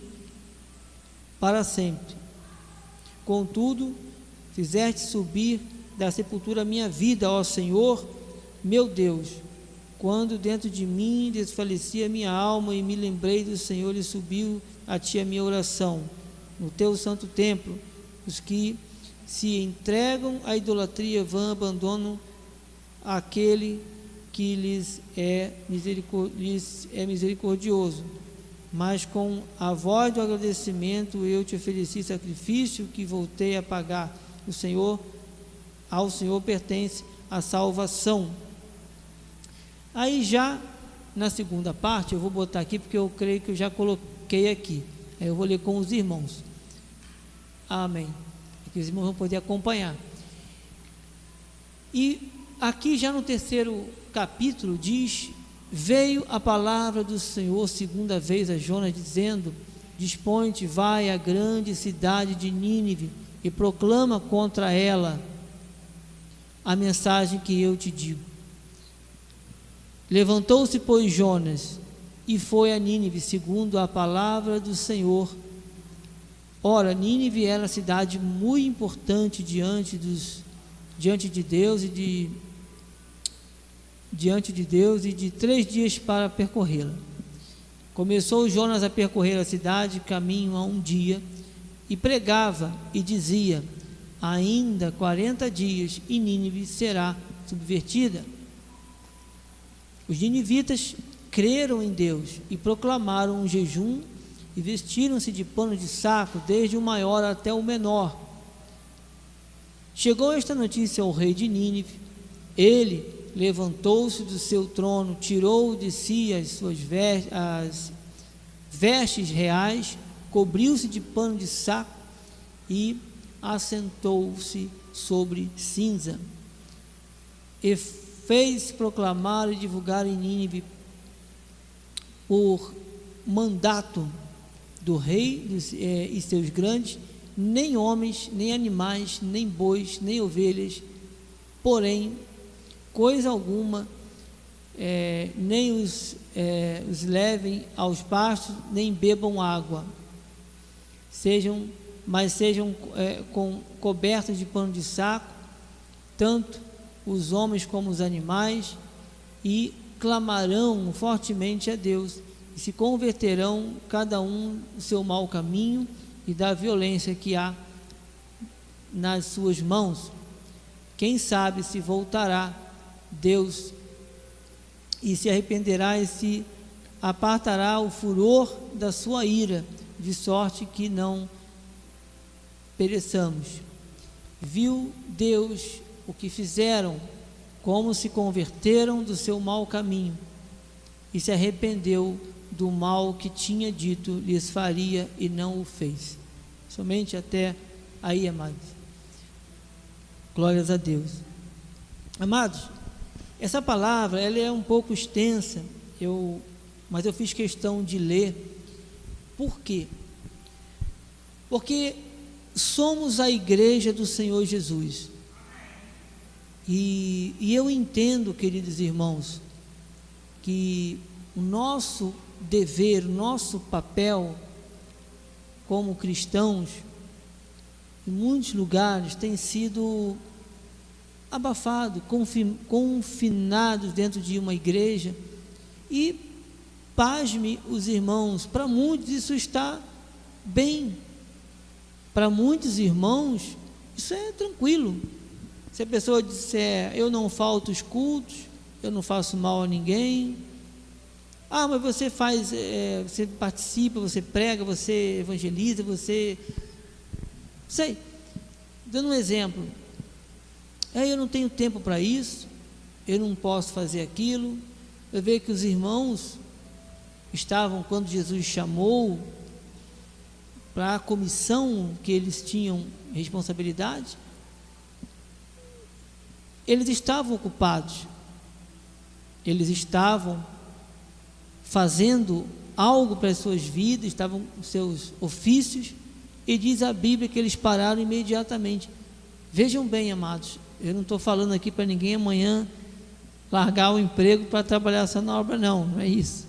Speaker 1: para sempre. Contudo, fizeste subir da sepultura a minha vida, ó Senhor, meu Deus, quando dentro de mim desfalecia minha alma e me lembrei do Senhor e subiu a ti a minha oração. No teu santo templo, os que se entregam à idolatria vã, abandonam aquele que lhes é, lhes é misericordioso. Mas com a voz do agradecimento eu te ofereci sacrifício que voltei a pagar. O Senhor, ao Senhor pertence a salvação. Aí já na segunda parte, eu vou botar aqui porque eu creio que eu já coloquei aqui. Aí eu vou ler com os irmãos. Amém que os irmãos vão poder acompanhar. E aqui já no terceiro capítulo diz: Veio a palavra do Senhor segunda vez a Jonas, dizendo: Dispõe-te, vai à grande cidade de Nínive e proclama contra ela a mensagem que eu te digo. Levantou-se, pois, Jonas e foi a Nínive, segundo a palavra do Senhor Ora, Nínive era cidade muito importante diante, dos, diante de Deus e de diante de Deus e de três dias para percorrê-la. Começou Jonas a percorrer a cidade, caminho a um dia, e pregava e dizia: Ainda quarenta dias e Nínive será subvertida. Os ninivitas creram em Deus e proclamaram um jejum e vestiram-se de pano de saco, desde o maior até o menor. Chegou esta notícia ao rei de Nínive. Ele levantou-se do seu trono, tirou de si as suas vestes, as vestes reais, cobriu-se de pano de saco e assentou-se sobre cinza. E fez proclamar e divulgar em Nínive por mandato do rei é, e seus grandes, nem homens, nem animais, nem bois, nem ovelhas, porém, coisa alguma, é, nem os, é, os levem aos pastos, nem bebam água, sejam, mas sejam com, cobertos de pano de saco, tanto os homens como os animais, e clamarão fortemente a Deus e se converterão cada um do seu mau caminho e da violência que há nas suas mãos. Quem sabe se voltará Deus e se arrependerá e se apartará o furor da sua ira, de sorte que não pereçamos. Viu Deus o que fizeram, como se converteram do seu mau caminho e se arrependeu do mal que tinha dito lhes faria e não o fez. Somente até aí, amados. Glórias a Deus. Amados, essa palavra ela é um pouco extensa, eu, mas eu fiz questão de ler. Por quê? Porque somos a igreja do Senhor Jesus. E, e eu entendo, queridos irmãos, que o nosso dever, nosso papel como cristãos, em muitos lugares tem sido abafado, confinados dentro de uma igreja. E, pasme os irmãos, para muitos isso está bem. Para muitos irmãos, isso é tranquilo. Se a pessoa disser, eu não falto os cultos, eu não faço mal a ninguém, ah, mas você faz, é, você participa, você prega, você evangeliza, você. Sei. Dando um exemplo. É, eu não tenho tempo para isso, eu não posso fazer aquilo. Eu vejo que os irmãos estavam, quando Jesus chamou para a comissão que eles tinham responsabilidade, eles estavam ocupados, eles estavam fazendo algo para as suas vidas, estavam seus ofícios, e diz a Bíblia que eles pararam imediatamente. Vejam bem, amados, eu não estou falando aqui para ninguém amanhã largar o emprego para trabalhar essa obra, não, não é isso.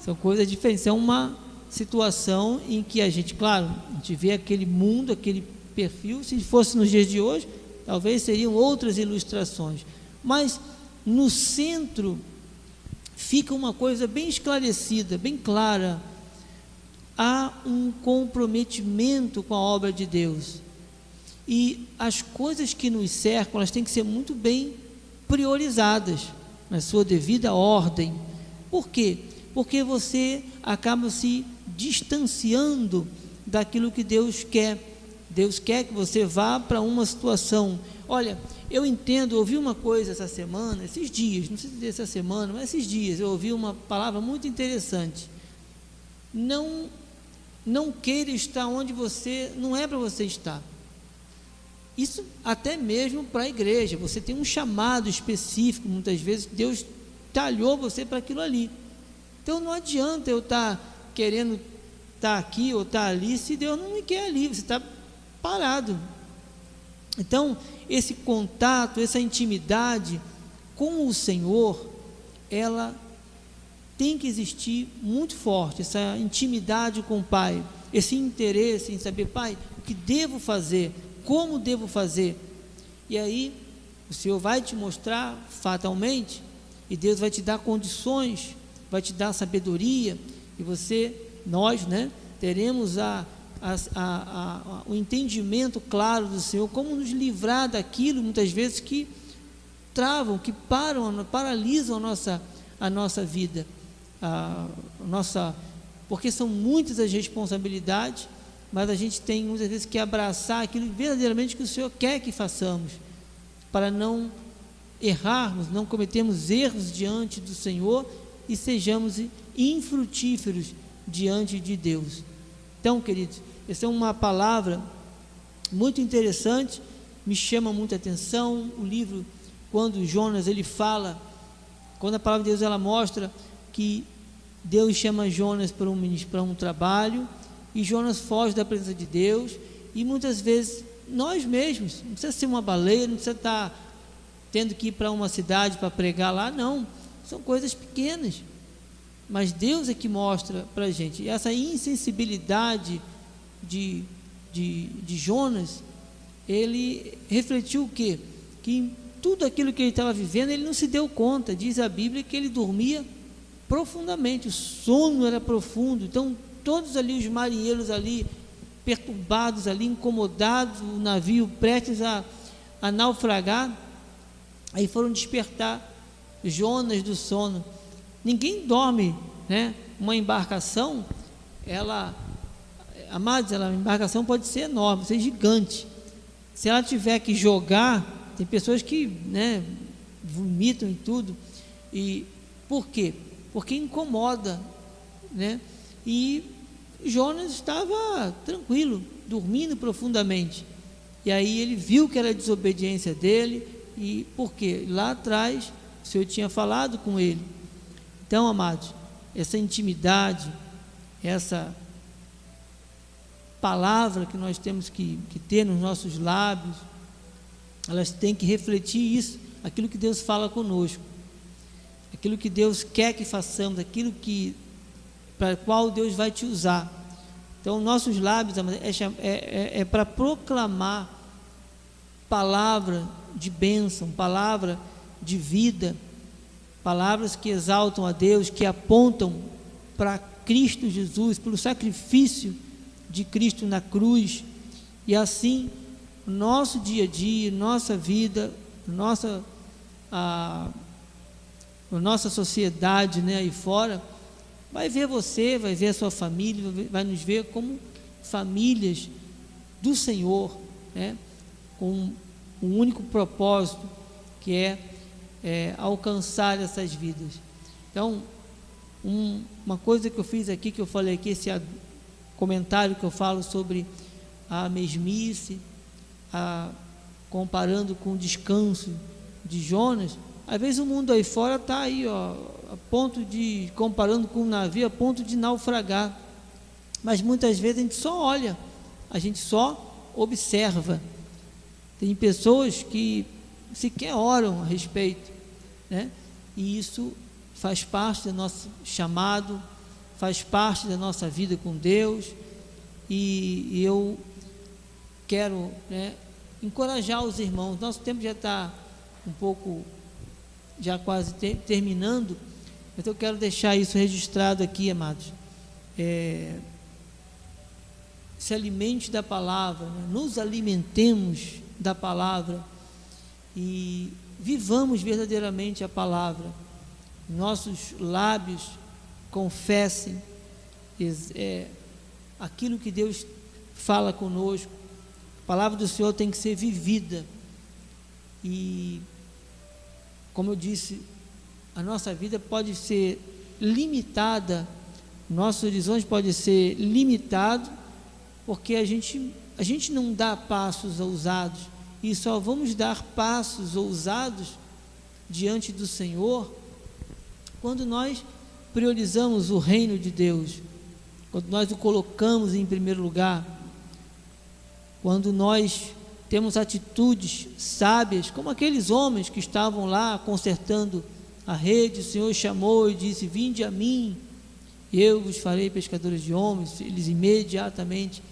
Speaker 1: São coisas diferentes, é uma situação em que a gente, claro, a gente vê aquele mundo, aquele perfil, se fosse nos dias de hoje, talvez seriam outras ilustrações, mas no centro fica uma coisa bem esclarecida, bem clara. Há um comprometimento com a obra de Deus. E as coisas que nos cercam, elas têm que ser muito bem priorizadas na sua devida ordem. Por quê? Porque você acaba se distanciando daquilo que Deus quer. Deus quer que você vá para uma situação. Olha, eu entendo, eu ouvi uma coisa essa semana, esses dias, não sei se essa semana, mas esses dias eu ouvi uma palavra muito interessante. Não não queira estar onde você não é para você estar. Isso até mesmo para a igreja. Você tem um chamado específico, muitas vezes Deus talhou você para aquilo ali. Então não adianta eu estar querendo estar aqui ou estar ali, se Deus não me quer ali, você está parado. Então, esse contato, essa intimidade com o Senhor, ela tem que existir muito forte essa intimidade com o Pai, esse interesse em saber, Pai, o que devo fazer, como devo fazer. E aí, o Senhor vai te mostrar fatalmente, e Deus vai te dar condições, vai te dar sabedoria, e você, nós, né, teremos a, a, a, a, o entendimento claro do Senhor, como nos livrar daquilo, muitas vezes, que travam, que param, paralisam a nossa, a nossa vida a nossa, porque são muitas as responsabilidades, mas a gente tem muitas vezes que abraçar aquilo verdadeiramente que o Senhor quer que façamos, para não errarmos, não cometermos erros diante do Senhor e sejamos infrutíferos diante de Deus. Então, queridos, essa é uma palavra muito interessante, me chama muita atenção. O livro, quando Jonas ele fala, quando a palavra de Deus ela mostra que Deus chama Jonas para um, para um trabalho e Jonas foge da presença de Deus e muitas vezes nós mesmos, não precisa ser uma baleia, não precisa estar tendo que ir para uma cidade para pregar lá, não, são coisas pequenas, mas Deus é que mostra para a gente, e essa insensibilidade de, de, de Jonas, ele refletiu o quê? Que em tudo aquilo que ele estava vivendo, ele não se deu conta, diz a Bíblia que ele dormia profundamente, o sono era profundo. Então, todos ali os marinheiros ali perturbados ali, incomodados, o navio prestes a, a naufragar, aí foram despertar Jonas do sono. Ninguém dorme, né? Uma embarcação, ela, amados, a embarcação pode ser enorme, ser gigante. Se ela tiver que jogar, tem pessoas que, né, vomitam e tudo. E por quê? porque incomoda, né? E Jonas estava tranquilo, dormindo profundamente. E aí ele viu que era desobediência dele, e por quê? Lá atrás o Senhor tinha falado com ele. Então, amados, essa intimidade, essa palavra que nós temos que, que ter nos nossos lábios, elas têm que refletir isso, aquilo que Deus fala conosco aquilo que Deus quer que façamos, aquilo que para qual Deus vai te usar. Então, nossos lábios é, é, é, é para proclamar palavra de bênção, palavra de vida, palavras que exaltam a Deus, que apontam para Cristo Jesus, pelo sacrifício de Cristo na cruz. E assim, nosso dia a dia, nossa vida, nossa a, na nossa sociedade né, aí fora, vai ver você, vai ver a sua família, vai nos ver como famílias do Senhor, né, com um único propósito, que é, é alcançar essas vidas. Então, um, uma coisa que eu fiz aqui, que eu falei aqui, esse comentário que eu falo sobre a mesmice, a, comparando com o descanso de Jonas, às vezes o mundo aí fora está aí, ó, a ponto de, comparando com um navio, a ponto de naufragar. Mas muitas vezes a gente só olha, a gente só observa. Tem pessoas que sequer oram a respeito, né? E isso faz parte do nosso chamado, faz parte da nossa vida com Deus. E, eu quero né, encorajar os irmãos. Nosso tempo já está um pouco já quase ter, terminando, então eu quero deixar isso registrado aqui, amados. É, se alimente da palavra, né? nos alimentemos da palavra e vivamos verdadeiramente a palavra. Nossos lábios confessem é, aquilo que Deus fala conosco. A palavra do Senhor tem que ser vivida. E como eu disse, a nossa vida pode ser limitada, nosso horizonte pode ser limitado, porque a gente, a gente não dá passos ousados, e só vamos dar passos ousados diante do Senhor quando nós priorizamos o reino de Deus, quando nós o colocamos em primeiro lugar, quando nós temos atitudes sábias, como aqueles homens que estavam lá consertando a rede, o Senhor chamou e disse: Vinde a mim, eu vos farei pescadores de homens. Eles imediatamente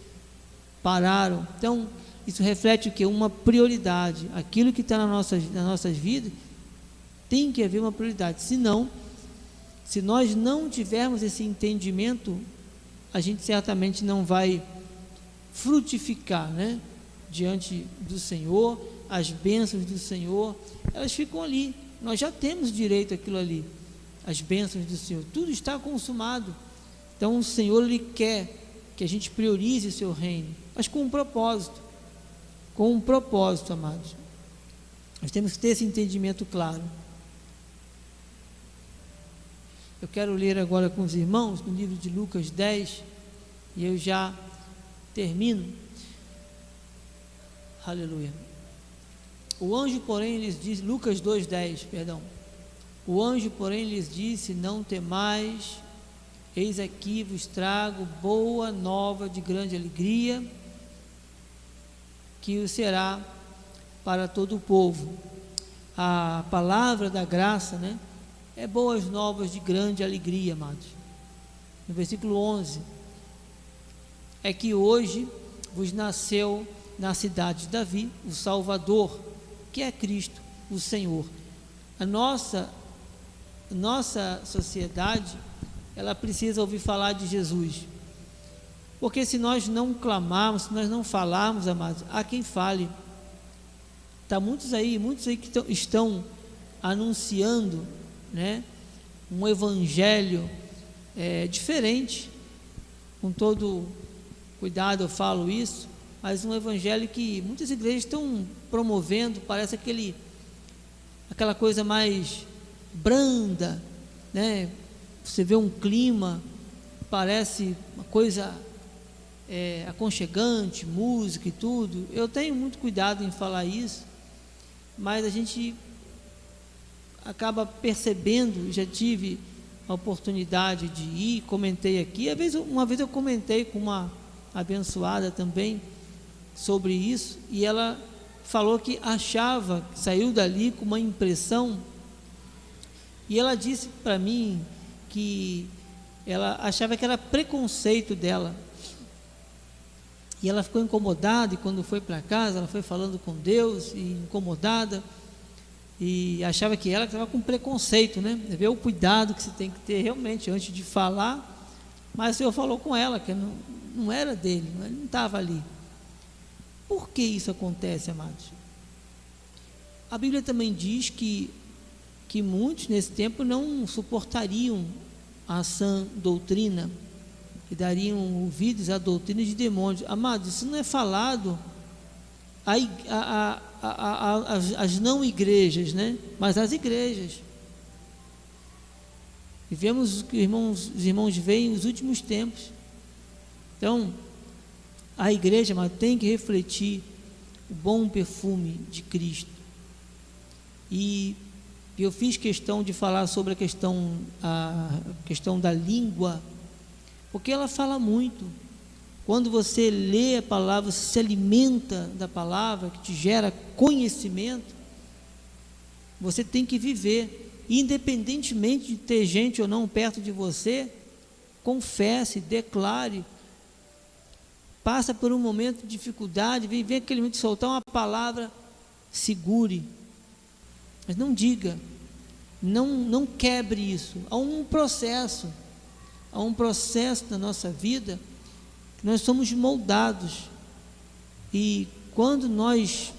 Speaker 1: pararam. Então, isso reflete o que? Uma prioridade. Aquilo que está nas nossas, nas nossas vidas tem que haver uma prioridade. Senão, se nós não tivermos esse entendimento, a gente certamente não vai frutificar, né? Diante do Senhor, as bênçãos do Senhor, elas ficam ali. Nós já temos direito àquilo ali, as bênçãos do Senhor. Tudo está consumado. Então o Senhor ele quer que a gente priorize o seu reino, mas com um propósito. Com um propósito, amados. Nós temos que ter esse entendimento claro. Eu quero ler agora com os irmãos no livro de Lucas 10, e eu já termino. Aleluia. O anjo, porém, lhes disse, Lucas 2,10, perdão. O anjo, porém, lhes disse: Não temais, eis aqui vos trago boa nova de grande alegria, que o será para todo o povo. A palavra da graça, né? É boas novas de grande alegria, amados. No versículo 11, é que hoje vos nasceu na cidade de Davi o Salvador que é Cristo, o Senhor. A nossa nossa sociedade, ela precisa ouvir falar de Jesus. Porque se nós não clamarmos, se nós não falarmos, amados, há quem fale. Tá muitos aí, muitos aí que tão, estão anunciando, né, um evangelho é, diferente. Com todo cuidado eu falo isso, mas um evangelho que muitas igrejas estão promovendo, parece aquele aquela coisa mais branda, né? Você vê um clima, parece uma coisa é, aconchegante, música e tudo. Eu tenho muito cuidado em falar isso, mas a gente acaba percebendo, já tive a oportunidade de ir, comentei aqui, às vezes, uma vez eu comentei com uma abençoada também sobre isso, e ela falou que achava, saiu dali com uma impressão, e ela disse para mim que ela achava que era preconceito dela. E ela ficou incomodada, e quando foi para casa, ela foi falando com Deus, e incomodada, e achava que ela estava com preconceito, né? Ver o cuidado que se tem que ter realmente antes de falar, mas o Senhor falou com ela que não, não era dele, ele não estava ali. Por que isso acontece, amados? A Bíblia também diz que, que muitos nesse tempo não suportariam a sã doutrina e dariam ouvidos à doutrina de demônios. Amados, isso não é falado a, a, as não igrejas, né? mas as igrejas. Vivemos o que irmãos, os irmãos veem nos últimos tempos. Então, a igreja mas tem que refletir o bom perfume de Cristo. E eu fiz questão de falar sobre a questão, a questão da língua, porque ela fala muito. Quando você lê a palavra, você se alimenta da palavra, que te gera conhecimento, você tem que viver, independentemente de ter gente ou não perto de você, confesse, declare, passa por um momento de dificuldade, vem ver aquele momento de soltar uma palavra, segure. Mas não diga, não, não quebre isso. Há um processo, há um processo na nossa vida nós somos moldados. E quando nós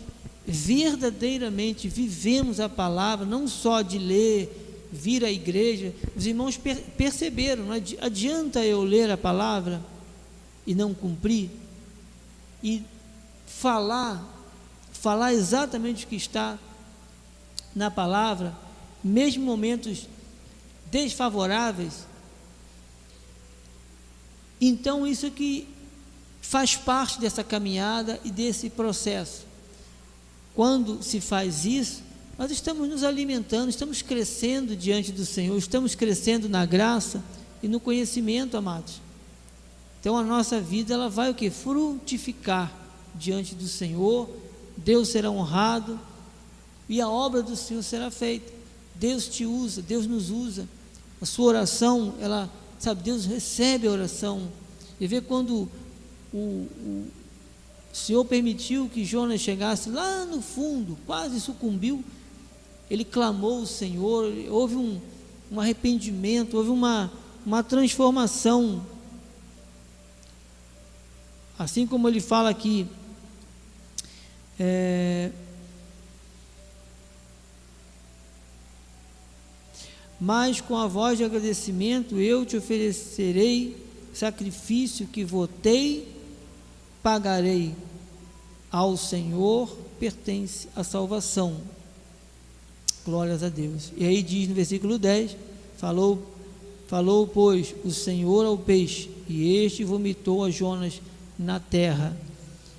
Speaker 1: verdadeiramente vivemos a palavra, não só de ler, vir à igreja, os irmãos per perceberam, não adianta eu ler a palavra e não cumprir, e falar, falar exatamente o que está na palavra, mesmo momentos desfavoráveis. Então, isso que faz parte dessa caminhada e desse processo. Quando se faz isso, nós estamos nos alimentando, estamos crescendo diante do Senhor, estamos crescendo na graça e no conhecimento, amados. Então a nossa vida ela vai o que? Frutificar diante do Senhor, Deus será honrado e a obra do Senhor será feita. Deus te usa, Deus nos usa. A sua oração, ela, sabe, Deus recebe a oração. E vê quando o, o Senhor permitiu que Jonas chegasse lá no fundo, quase sucumbiu. Ele clamou o Senhor, houve um, um arrependimento, houve uma, uma transformação. Assim como ele fala aqui, é, mas com a voz de agradecimento eu te oferecerei sacrifício que votei, pagarei. Ao Senhor pertence a salvação. Glórias a Deus. E aí diz no versículo 10: falou, falou, pois, o Senhor ao peixe, e este vomitou a Jonas na terra.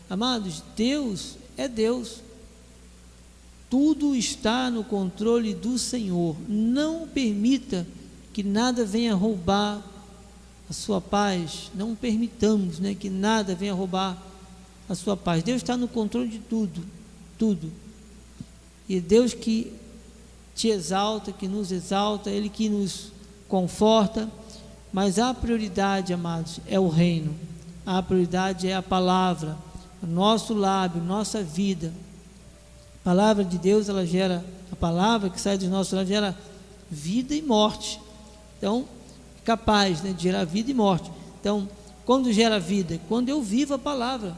Speaker 1: Amados, Deus é Deus. Tudo está no controle do Senhor. Não permita que nada venha roubar a sua paz. Não permitamos né, que nada venha roubar a sua paz. Deus está no controle de tudo, tudo. E Deus que te exalta, que nos exalta, Ele que nos conforta, mas a prioridade, amados, é o reino, a prioridade é a palavra, o nosso lábio, nossa vida. A palavra de Deus, ela gera, a palavra que sai dos nossos lábios gera vida e morte. Então, capaz né, de gerar vida e morte. Então, quando gera vida? Quando eu vivo a palavra.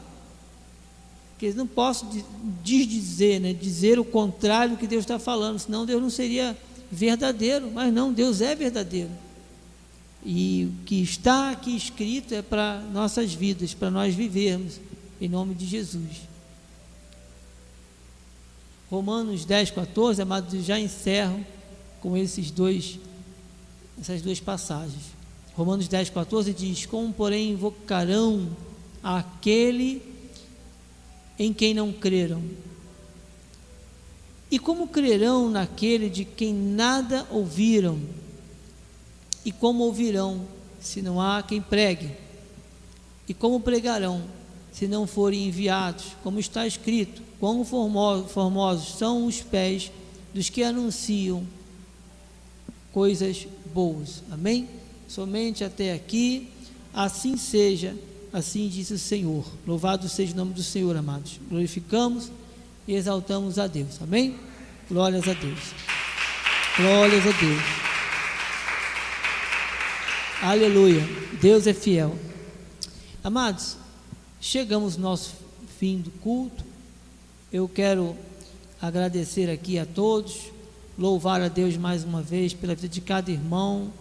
Speaker 1: Porque não posso desdizer, né, dizer o contrário do que Deus está falando, senão Deus não seria verdadeiro. Mas não, Deus é verdadeiro. E o que está aqui escrito é para nossas vidas, para nós vivermos, em nome de Jesus. Romanos 10, 14, amados, já encerro com esses dois, essas duas passagens. Romanos 10, 14 diz: Como, porém, invocarão aquele em quem não creram? E como crerão naquele de quem nada ouviram? E como ouvirão se não há quem pregue? E como pregarão se não forem enviados? Como está escrito: Quão formosos são os pés dos que anunciam coisas boas. Amém? Somente até aqui, assim seja Assim diz o Senhor. Louvado seja o nome do Senhor, amados. Glorificamos e exaltamos a Deus. Amém? Glórias a Deus. Glórias a Deus. Aleluia. Deus é fiel. Amados, chegamos no nosso fim do culto. Eu quero agradecer aqui a todos, louvar a Deus mais uma vez pela vida de cada irmão.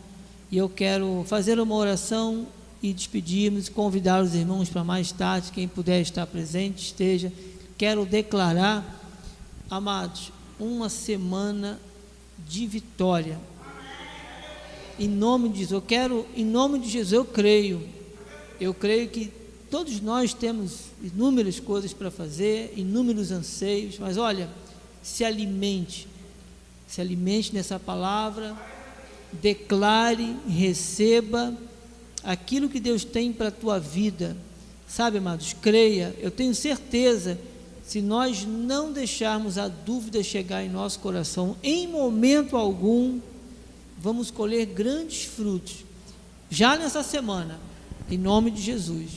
Speaker 1: E eu quero fazer uma oração e despedirmos, convidar os irmãos para mais tarde, quem puder estar presente, esteja. Quero declarar, amados, uma semana de vitória. Em nome de Jesus, eu quero, em nome de Jesus, eu creio. Eu creio que todos nós temos inúmeras coisas para fazer, inúmeros anseios, mas olha, se alimente, se alimente nessa palavra, declare, receba aquilo que Deus tem para a tua vida. Sabe, amados, creia, eu tenho certeza, se nós não deixarmos a dúvida chegar em nosso coração, em momento algum, vamos colher grandes frutos, já nessa semana, em nome de Jesus.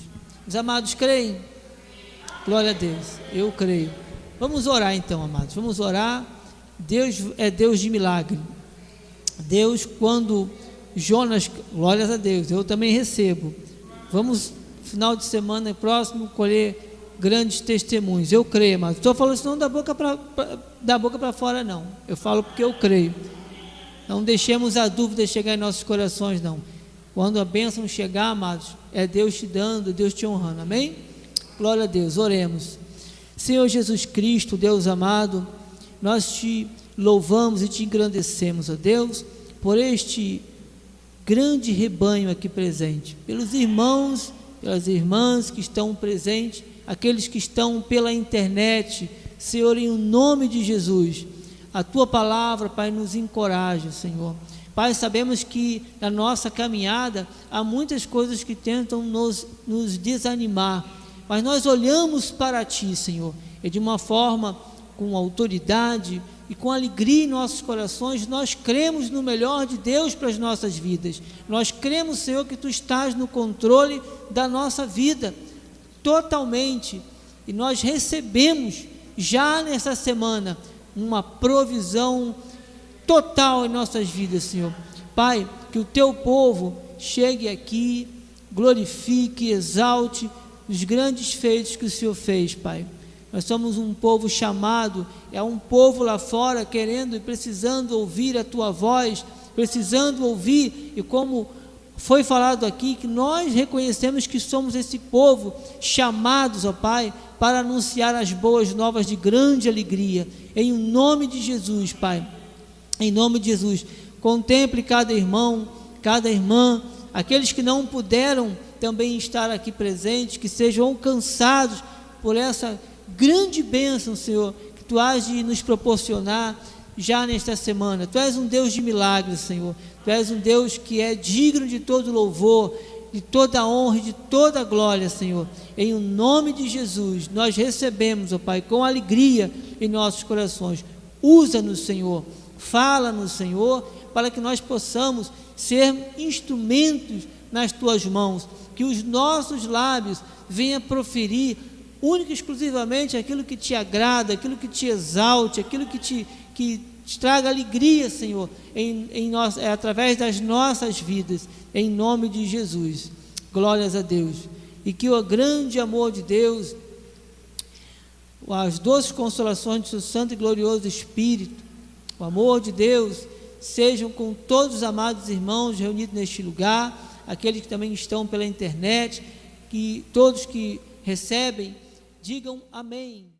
Speaker 1: Os amados creem? Glória a Deus, eu creio. Vamos orar então, amados, vamos orar. Deus é Deus de milagre. Deus, quando Jonas, glórias a Deus, eu também recebo. Vamos, final de semana próximo, colher grandes testemunhos. Eu creio, mas estou falando isso não da boca para da boca para fora, não. Eu falo porque eu creio. Não deixemos a dúvida chegar em nossos corações, não. Quando a bênção chegar, amados, é Deus te dando, Deus te honrando. Amém? Glória a Deus. Oremos. Senhor Jesus Cristo, Deus amado, nós te louvamos e te engrandecemos, ó Deus, por este grande rebanho aqui presente, pelos irmãos, pelas irmãs que estão presentes, aqueles que estão pela internet, Senhor, em nome de Jesus, a tua palavra, Pai, nos encoraja, Senhor. Pai, sabemos que na nossa caminhada há muitas coisas que tentam nos, nos desanimar, mas nós olhamos para Ti, Senhor, e de uma forma com autoridade, e com alegria em nossos corações, nós cremos no melhor de Deus para as nossas vidas. Nós cremos, Senhor, que Tu estás no controle da nossa vida, totalmente. E nós recebemos já nessa semana uma provisão total em nossas vidas, Senhor. Pai, que o Teu povo chegue aqui, glorifique, exalte os grandes feitos que o Senhor fez, Pai. Nós somos um povo chamado, é um povo lá fora querendo e precisando ouvir a tua voz, precisando ouvir, e como foi falado aqui, que nós reconhecemos que somos esse povo chamados, ó Pai, para anunciar as boas novas de grande alegria, em nome de Jesus, Pai, em nome de Jesus. Contemple cada irmão, cada irmã, aqueles que não puderam também estar aqui presentes, que sejam alcançados por essa grande bênção, Senhor, que tu has de nos proporcionar já nesta semana. Tu és um Deus de milagres, Senhor. Tu és um Deus que é digno de todo louvor, de toda honra e de toda glória, Senhor. Em o nome de Jesus, nós recebemos, ó Pai, com alegria em nossos corações. Usa-nos, Senhor. Fala-nos, Senhor, para que nós possamos ser instrumentos nas tuas mãos. Que os nossos lábios venham proferir única e exclusivamente aquilo que te agrada, aquilo que te exalte, aquilo que te, que te traga alegria, Senhor, em, em nós, é, através das nossas vidas, em nome de Jesus. Glórias a Deus. E que o grande amor de Deus, as doces consolações do seu santo e glorioso Espírito, o amor de Deus, sejam com todos os amados irmãos reunidos neste lugar, aqueles que também estão pela internet, que todos que recebem Digam amém.